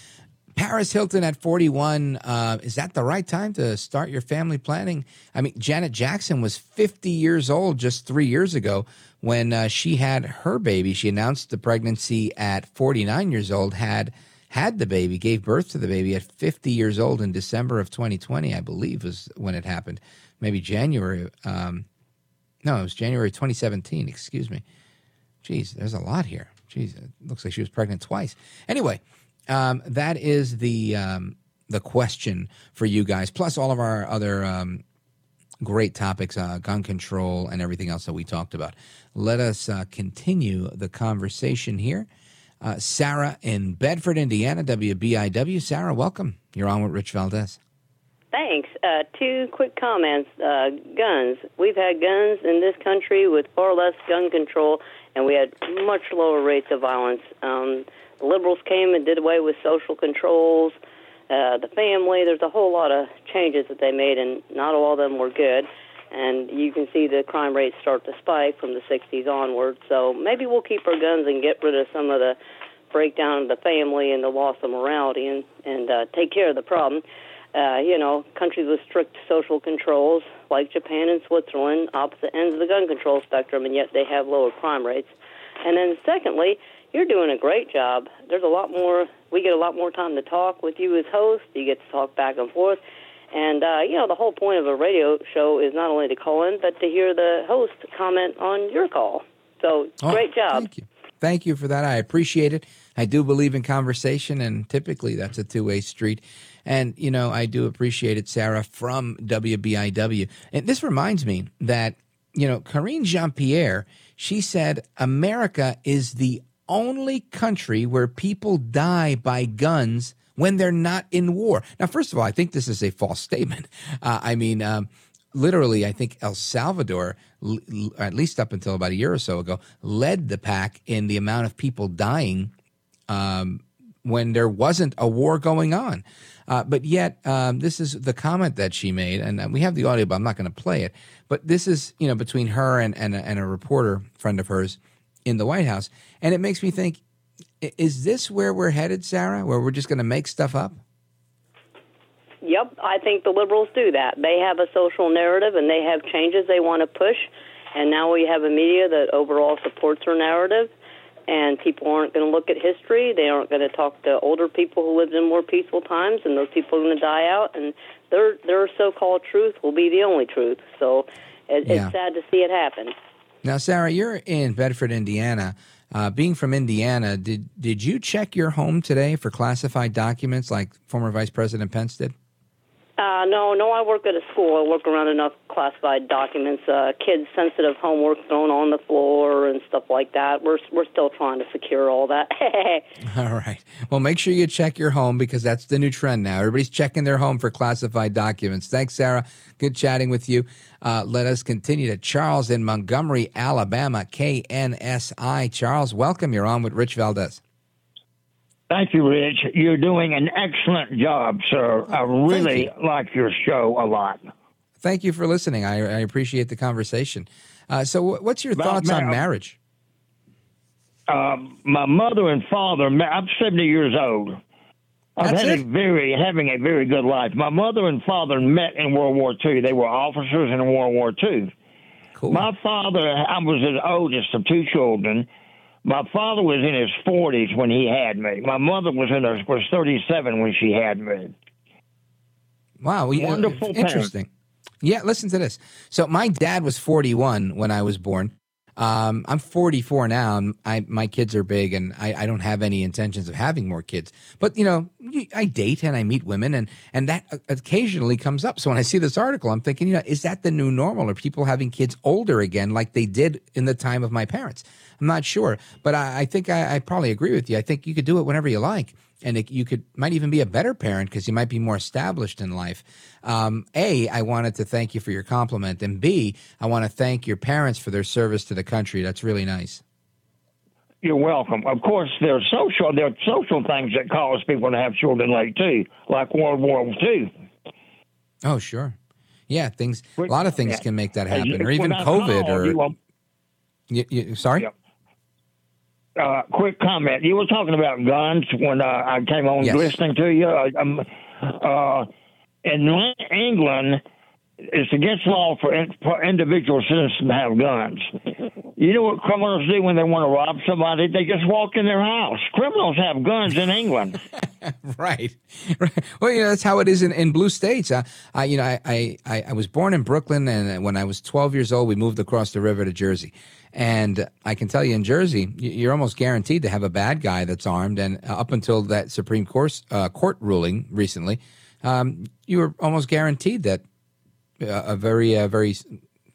Paris Hilton at 41, uh, is that the right time to start your family planning? I mean, Janet Jackson was 50 years old just three years ago when uh, she had her baby. She announced the pregnancy at 49 years old, had had the baby, gave birth to the baby at 50 years old in December of 2020, I believe was when it happened. Maybe January. Um, no, it was January 2017. Excuse me. Geez, there's a lot here. Geez, it looks like she was pregnant twice. Anyway, um, that is the um, the question for you guys. Plus all of our other um, great topics, uh, gun control, and everything else that we talked about. Let us uh, continue the conversation here. Uh, Sarah in Bedford, Indiana, WBIW. Sarah, welcome. You're on with Rich Valdes. Thanks. Uh, two quick comments. Uh, guns. We've had guns in this country with far less gun control, and we had much lower rates of violence. Um, the liberals came and did away with social controls, uh, the family. There's a whole lot of changes that they made, and not all of them were good. And you can see the crime rates start to spike from the 60s onward. So maybe we'll keep our guns and get rid of some of the breakdown of the family and the loss of morality and, and uh, take care of the problem. Uh, you know, countries with strict social controls like Japan and Switzerland, opposite ends of the gun control spectrum, and yet they have lower crime rates. And then, secondly, you're doing a great job. There's a lot more. We get a lot more time to talk with you as host. You get to talk back and forth. And, uh, you know, the whole point of a radio show is not only to call in, but to hear the host comment on your call. So, oh, great job. Thank you. Thank you for that. I appreciate it. I do believe in conversation, and typically that's a two way street. And, you know, I do appreciate it, Sarah, from WBIW. And this reminds me that, you know, Karine Jean Pierre, she said, America is the only country where people die by guns when they're not in war. Now, first of all, I think this is a false statement. Uh, I mean, um, literally, I think El Salvador, at least up until about a year or so ago, led the pack in the amount of people dying um, when there wasn't a war going on. Uh, but yet, um, this is the comment that she made, and uh, we have the audio, but I'm not going to play it. But this is, you know, between her and, and, and a reporter friend of hers in the White House. And it makes me think, is this where we're headed, Sarah, where we're just going to make stuff up? Yep, I think the liberals do that. They have a social narrative and they have changes they want to push. And now we have a media that overall supports their narrative. And people aren't going to look at history. They aren't going to talk to older people who lived in more peaceful times, and those people are going to die out. And their their so-called truth will be the only truth. So it, yeah. it's sad to see it happen. Now, Sarah, you're in Bedford, Indiana. Uh, being from Indiana, did did you check your home today for classified documents like former Vice President Pence did? Uh, no, no. I work at a school. I work around enough classified documents, uh, kids' sensitive homework thrown on the floor and stuff like that. We're we're still trying to secure all that. [LAUGHS] all right. Well, make sure you check your home because that's the new trend now. Everybody's checking their home for classified documents. Thanks, Sarah. Good chatting with you. Uh, let us continue to Charles in Montgomery, Alabama. KNSI. Charles, welcome. You're on with Rich Valdes. Thank you, Rich. You're doing an excellent job, sir. I really like your show a lot. Thank you for listening. I, I appreciate the conversation. Uh, so, what's your About thoughts on marriage? Um, my mother and father. I'm 70 years old. I've That's had it? a very having a very good life. My mother and father met in World War II. They were officers in World War II. Cool. My father, I was the oldest of two children. My father was in his 40s when he had me. My mother was in her was 37 when she had me. Wow, we, uh, Wonderful interesting. Yeah, listen to this. So my dad was 41 when I was born. Um, I'm 44 now. And I, my kids are big, and I, I don't have any intentions of having more kids. But you know, I date and I meet women, and and that occasionally comes up. So when I see this article, I'm thinking, you know, is that the new normal? Are people having kids older again, like they did in the time of my parents? I'm not sure, but I, I think I, I probably agree with you. I think you could do it whenever you like, and it, you could might even be a better parent because you might be more established in life. Um, a, I wanted to thank you for your compliment, and B, I want to thank your parents for their service to the country. That's really nice. You're welcome. Of course, there are social there are social things that cause people to have children late too, like World War II. Oh, sure. Yeah, things. A lot of things yeah. can make that happen, or even COVID, called, or you, you, sorry. Uh, quick comment. You were talking about guns when uh, I came on Yes. listening to you. Uh, um, uh, in England, it's against law for, in, for individual citizens to have guns. You know what criminals do when they want to rob somebody? They just walk in their house. Criminals have guns in England. [LAUGHS] right. right. [LAUGHS] Well, you know, that's how it is in, in blue states. Uh, I, you know, I, I, I I was born in Brooklyn, and when I was 12 years old, we moved across the river to Jersey. And I can tell you, in Jersey, you're almost guaranteed to have a bad guy that's armed. And uh, up until that Supreme Court uh, court ruling recently, um, you were almost guaranteed that a very, uh, very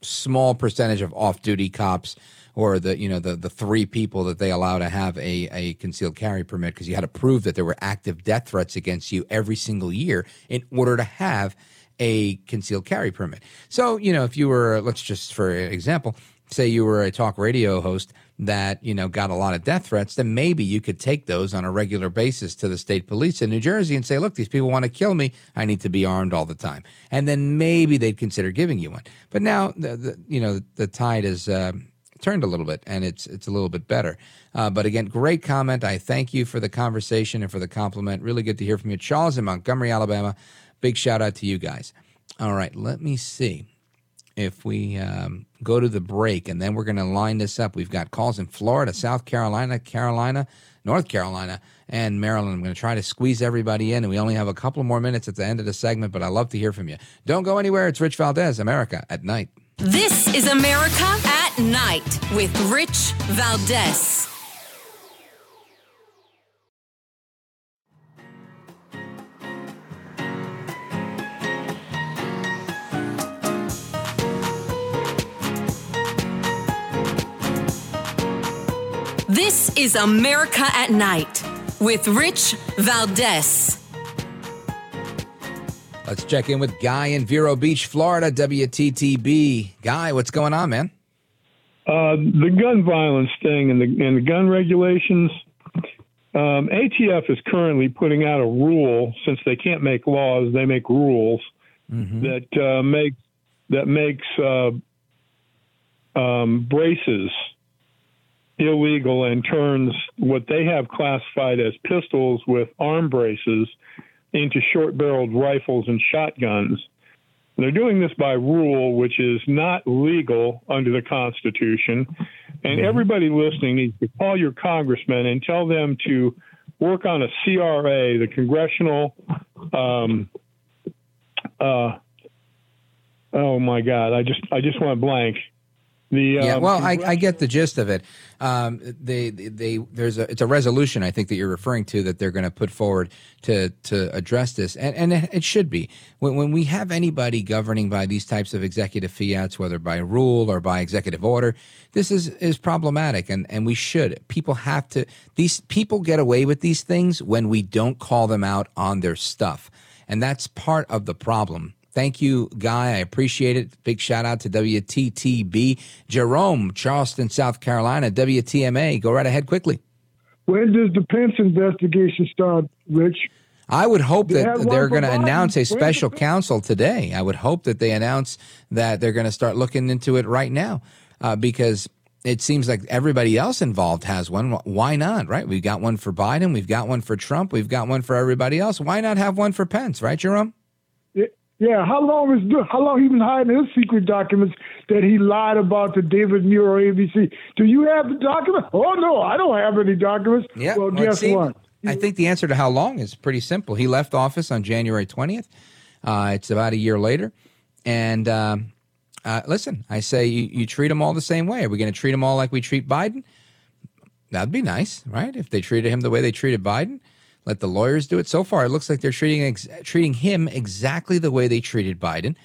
small percentage of off-duty cops or the you know the the three people that they allow to have a, a concealed carry permit because you had to prove that there were active death threats against you every single year in order to have a concealed carry permit. So you know if you were let's just for example say you were a talk radio host that you know got a lot of death threats then maybe you could take those on a regular basis to the state police in New Jersey and say look these people want to kill me. I need to be armed all the time. And then maybe they'd consider giving you one. But now the, the you know the tide is uh, turned a little bit and it's it's a little bit better. Uh, but again great comment. I thank you for the conversation and for the compliment. Really good to hear from you. Charles in Montgomery Alabama. Big shout out to you guys. All right let me see if we um, go to the break and then we're going to line this up. We've got calls in Florida, South Carolina, Carolina, North Carolina, and Maryland. I'm going to try to squeeze everybody in, and we only have a couple more minutes at the end of the segment, but I love to hear from you. Don't go anywhere. It's Rich Valdes, America at Night. This is America at Night with Rich Valdes. This is America at Night with Rich Valdes. Let's check in with Guy in Vero Beach, Florida, WTTB. Guy, what's going on, man? Uh, the gun violence thing and the and the gun regulations. Um, ATF is currently putting out a rule since they can't make laws, they make rules that uh, make that makes uh, um, braces illegal and turns what they have classified as pistols with arm braces into short-barreled rifles and shotguns. They're doing this by rule, which is not legal under the Constitution. And everybody listening needs to call your congressman and tell them to work on a CRA, the Congressional. Um, uh, oh my God! I just I just went blank. The yeah, um, well, I, I get the gist of it. Um, they, they, they, there's a, it's a resolution I think that you're referring to that they're going to put forward to to address this, and and it, it should be when when we have anybody governing by these types of executive fiats, whether by rule or by executive order, this is is problematic, and and we should. People have to. These people get away with these things when we don't call them out on their stuff, and that's part of the problem. Thank you, Guy. I appreciate it. Big shout out to WTTB. Jerome, Charleston, South Carolina, WTMA. Go right ahead quickly. When does the Pence investigation start, Rich? I would hope They that they're going to announce a special counsel today. I would hope that they announce that they're going to start looking into it right now. uh, because it seems like everybody else involved has one. Why not, right? We've got one for Biden, we've got one for Trump, we've got one for everybody else. Why not have one for Pence, right, Jerome? Yeah, how long is how long he been hiding his secret documents that he lied about to David Muir ABC? Do you have the document? Oh no, I don't have any documents. Yeah. Well, well, guess what? I think the answer to how long is pretty simple. He left office on January 20th. Uh, it's about a year later. And um, uh, listen, I say you, you treat them all the same way. Are we going to treat them all like we treat Biden? That'd be nice, right? If they treated him the way they treated Biden, let the lawyers do it. So far, it looks like they're treating ex- treating him exactly the way they treated Biden.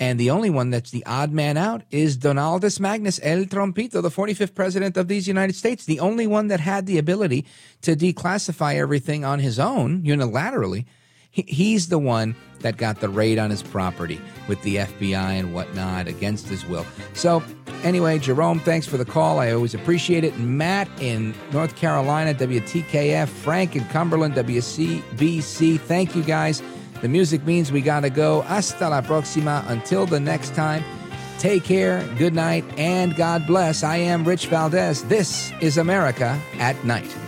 And the only one that's the odd man out is Donaldus Magnus El Trompito, the 45th president of these United States, the only one that had the ability to declassify everything on his own unilaterally. He, he's the one that got the raid on his property with the FBI and whatnot against his will. So, anyway, Jerome, thanks for the call. I always appreciate it. Matt in North Carolina, WTKF, Frank in Cumberland, WCBC. Thank you guys. The music means we got to go. Hasta la próxima. Until the next time, take care, good night, and God bless. I am Rich Valdes. This is America at Night.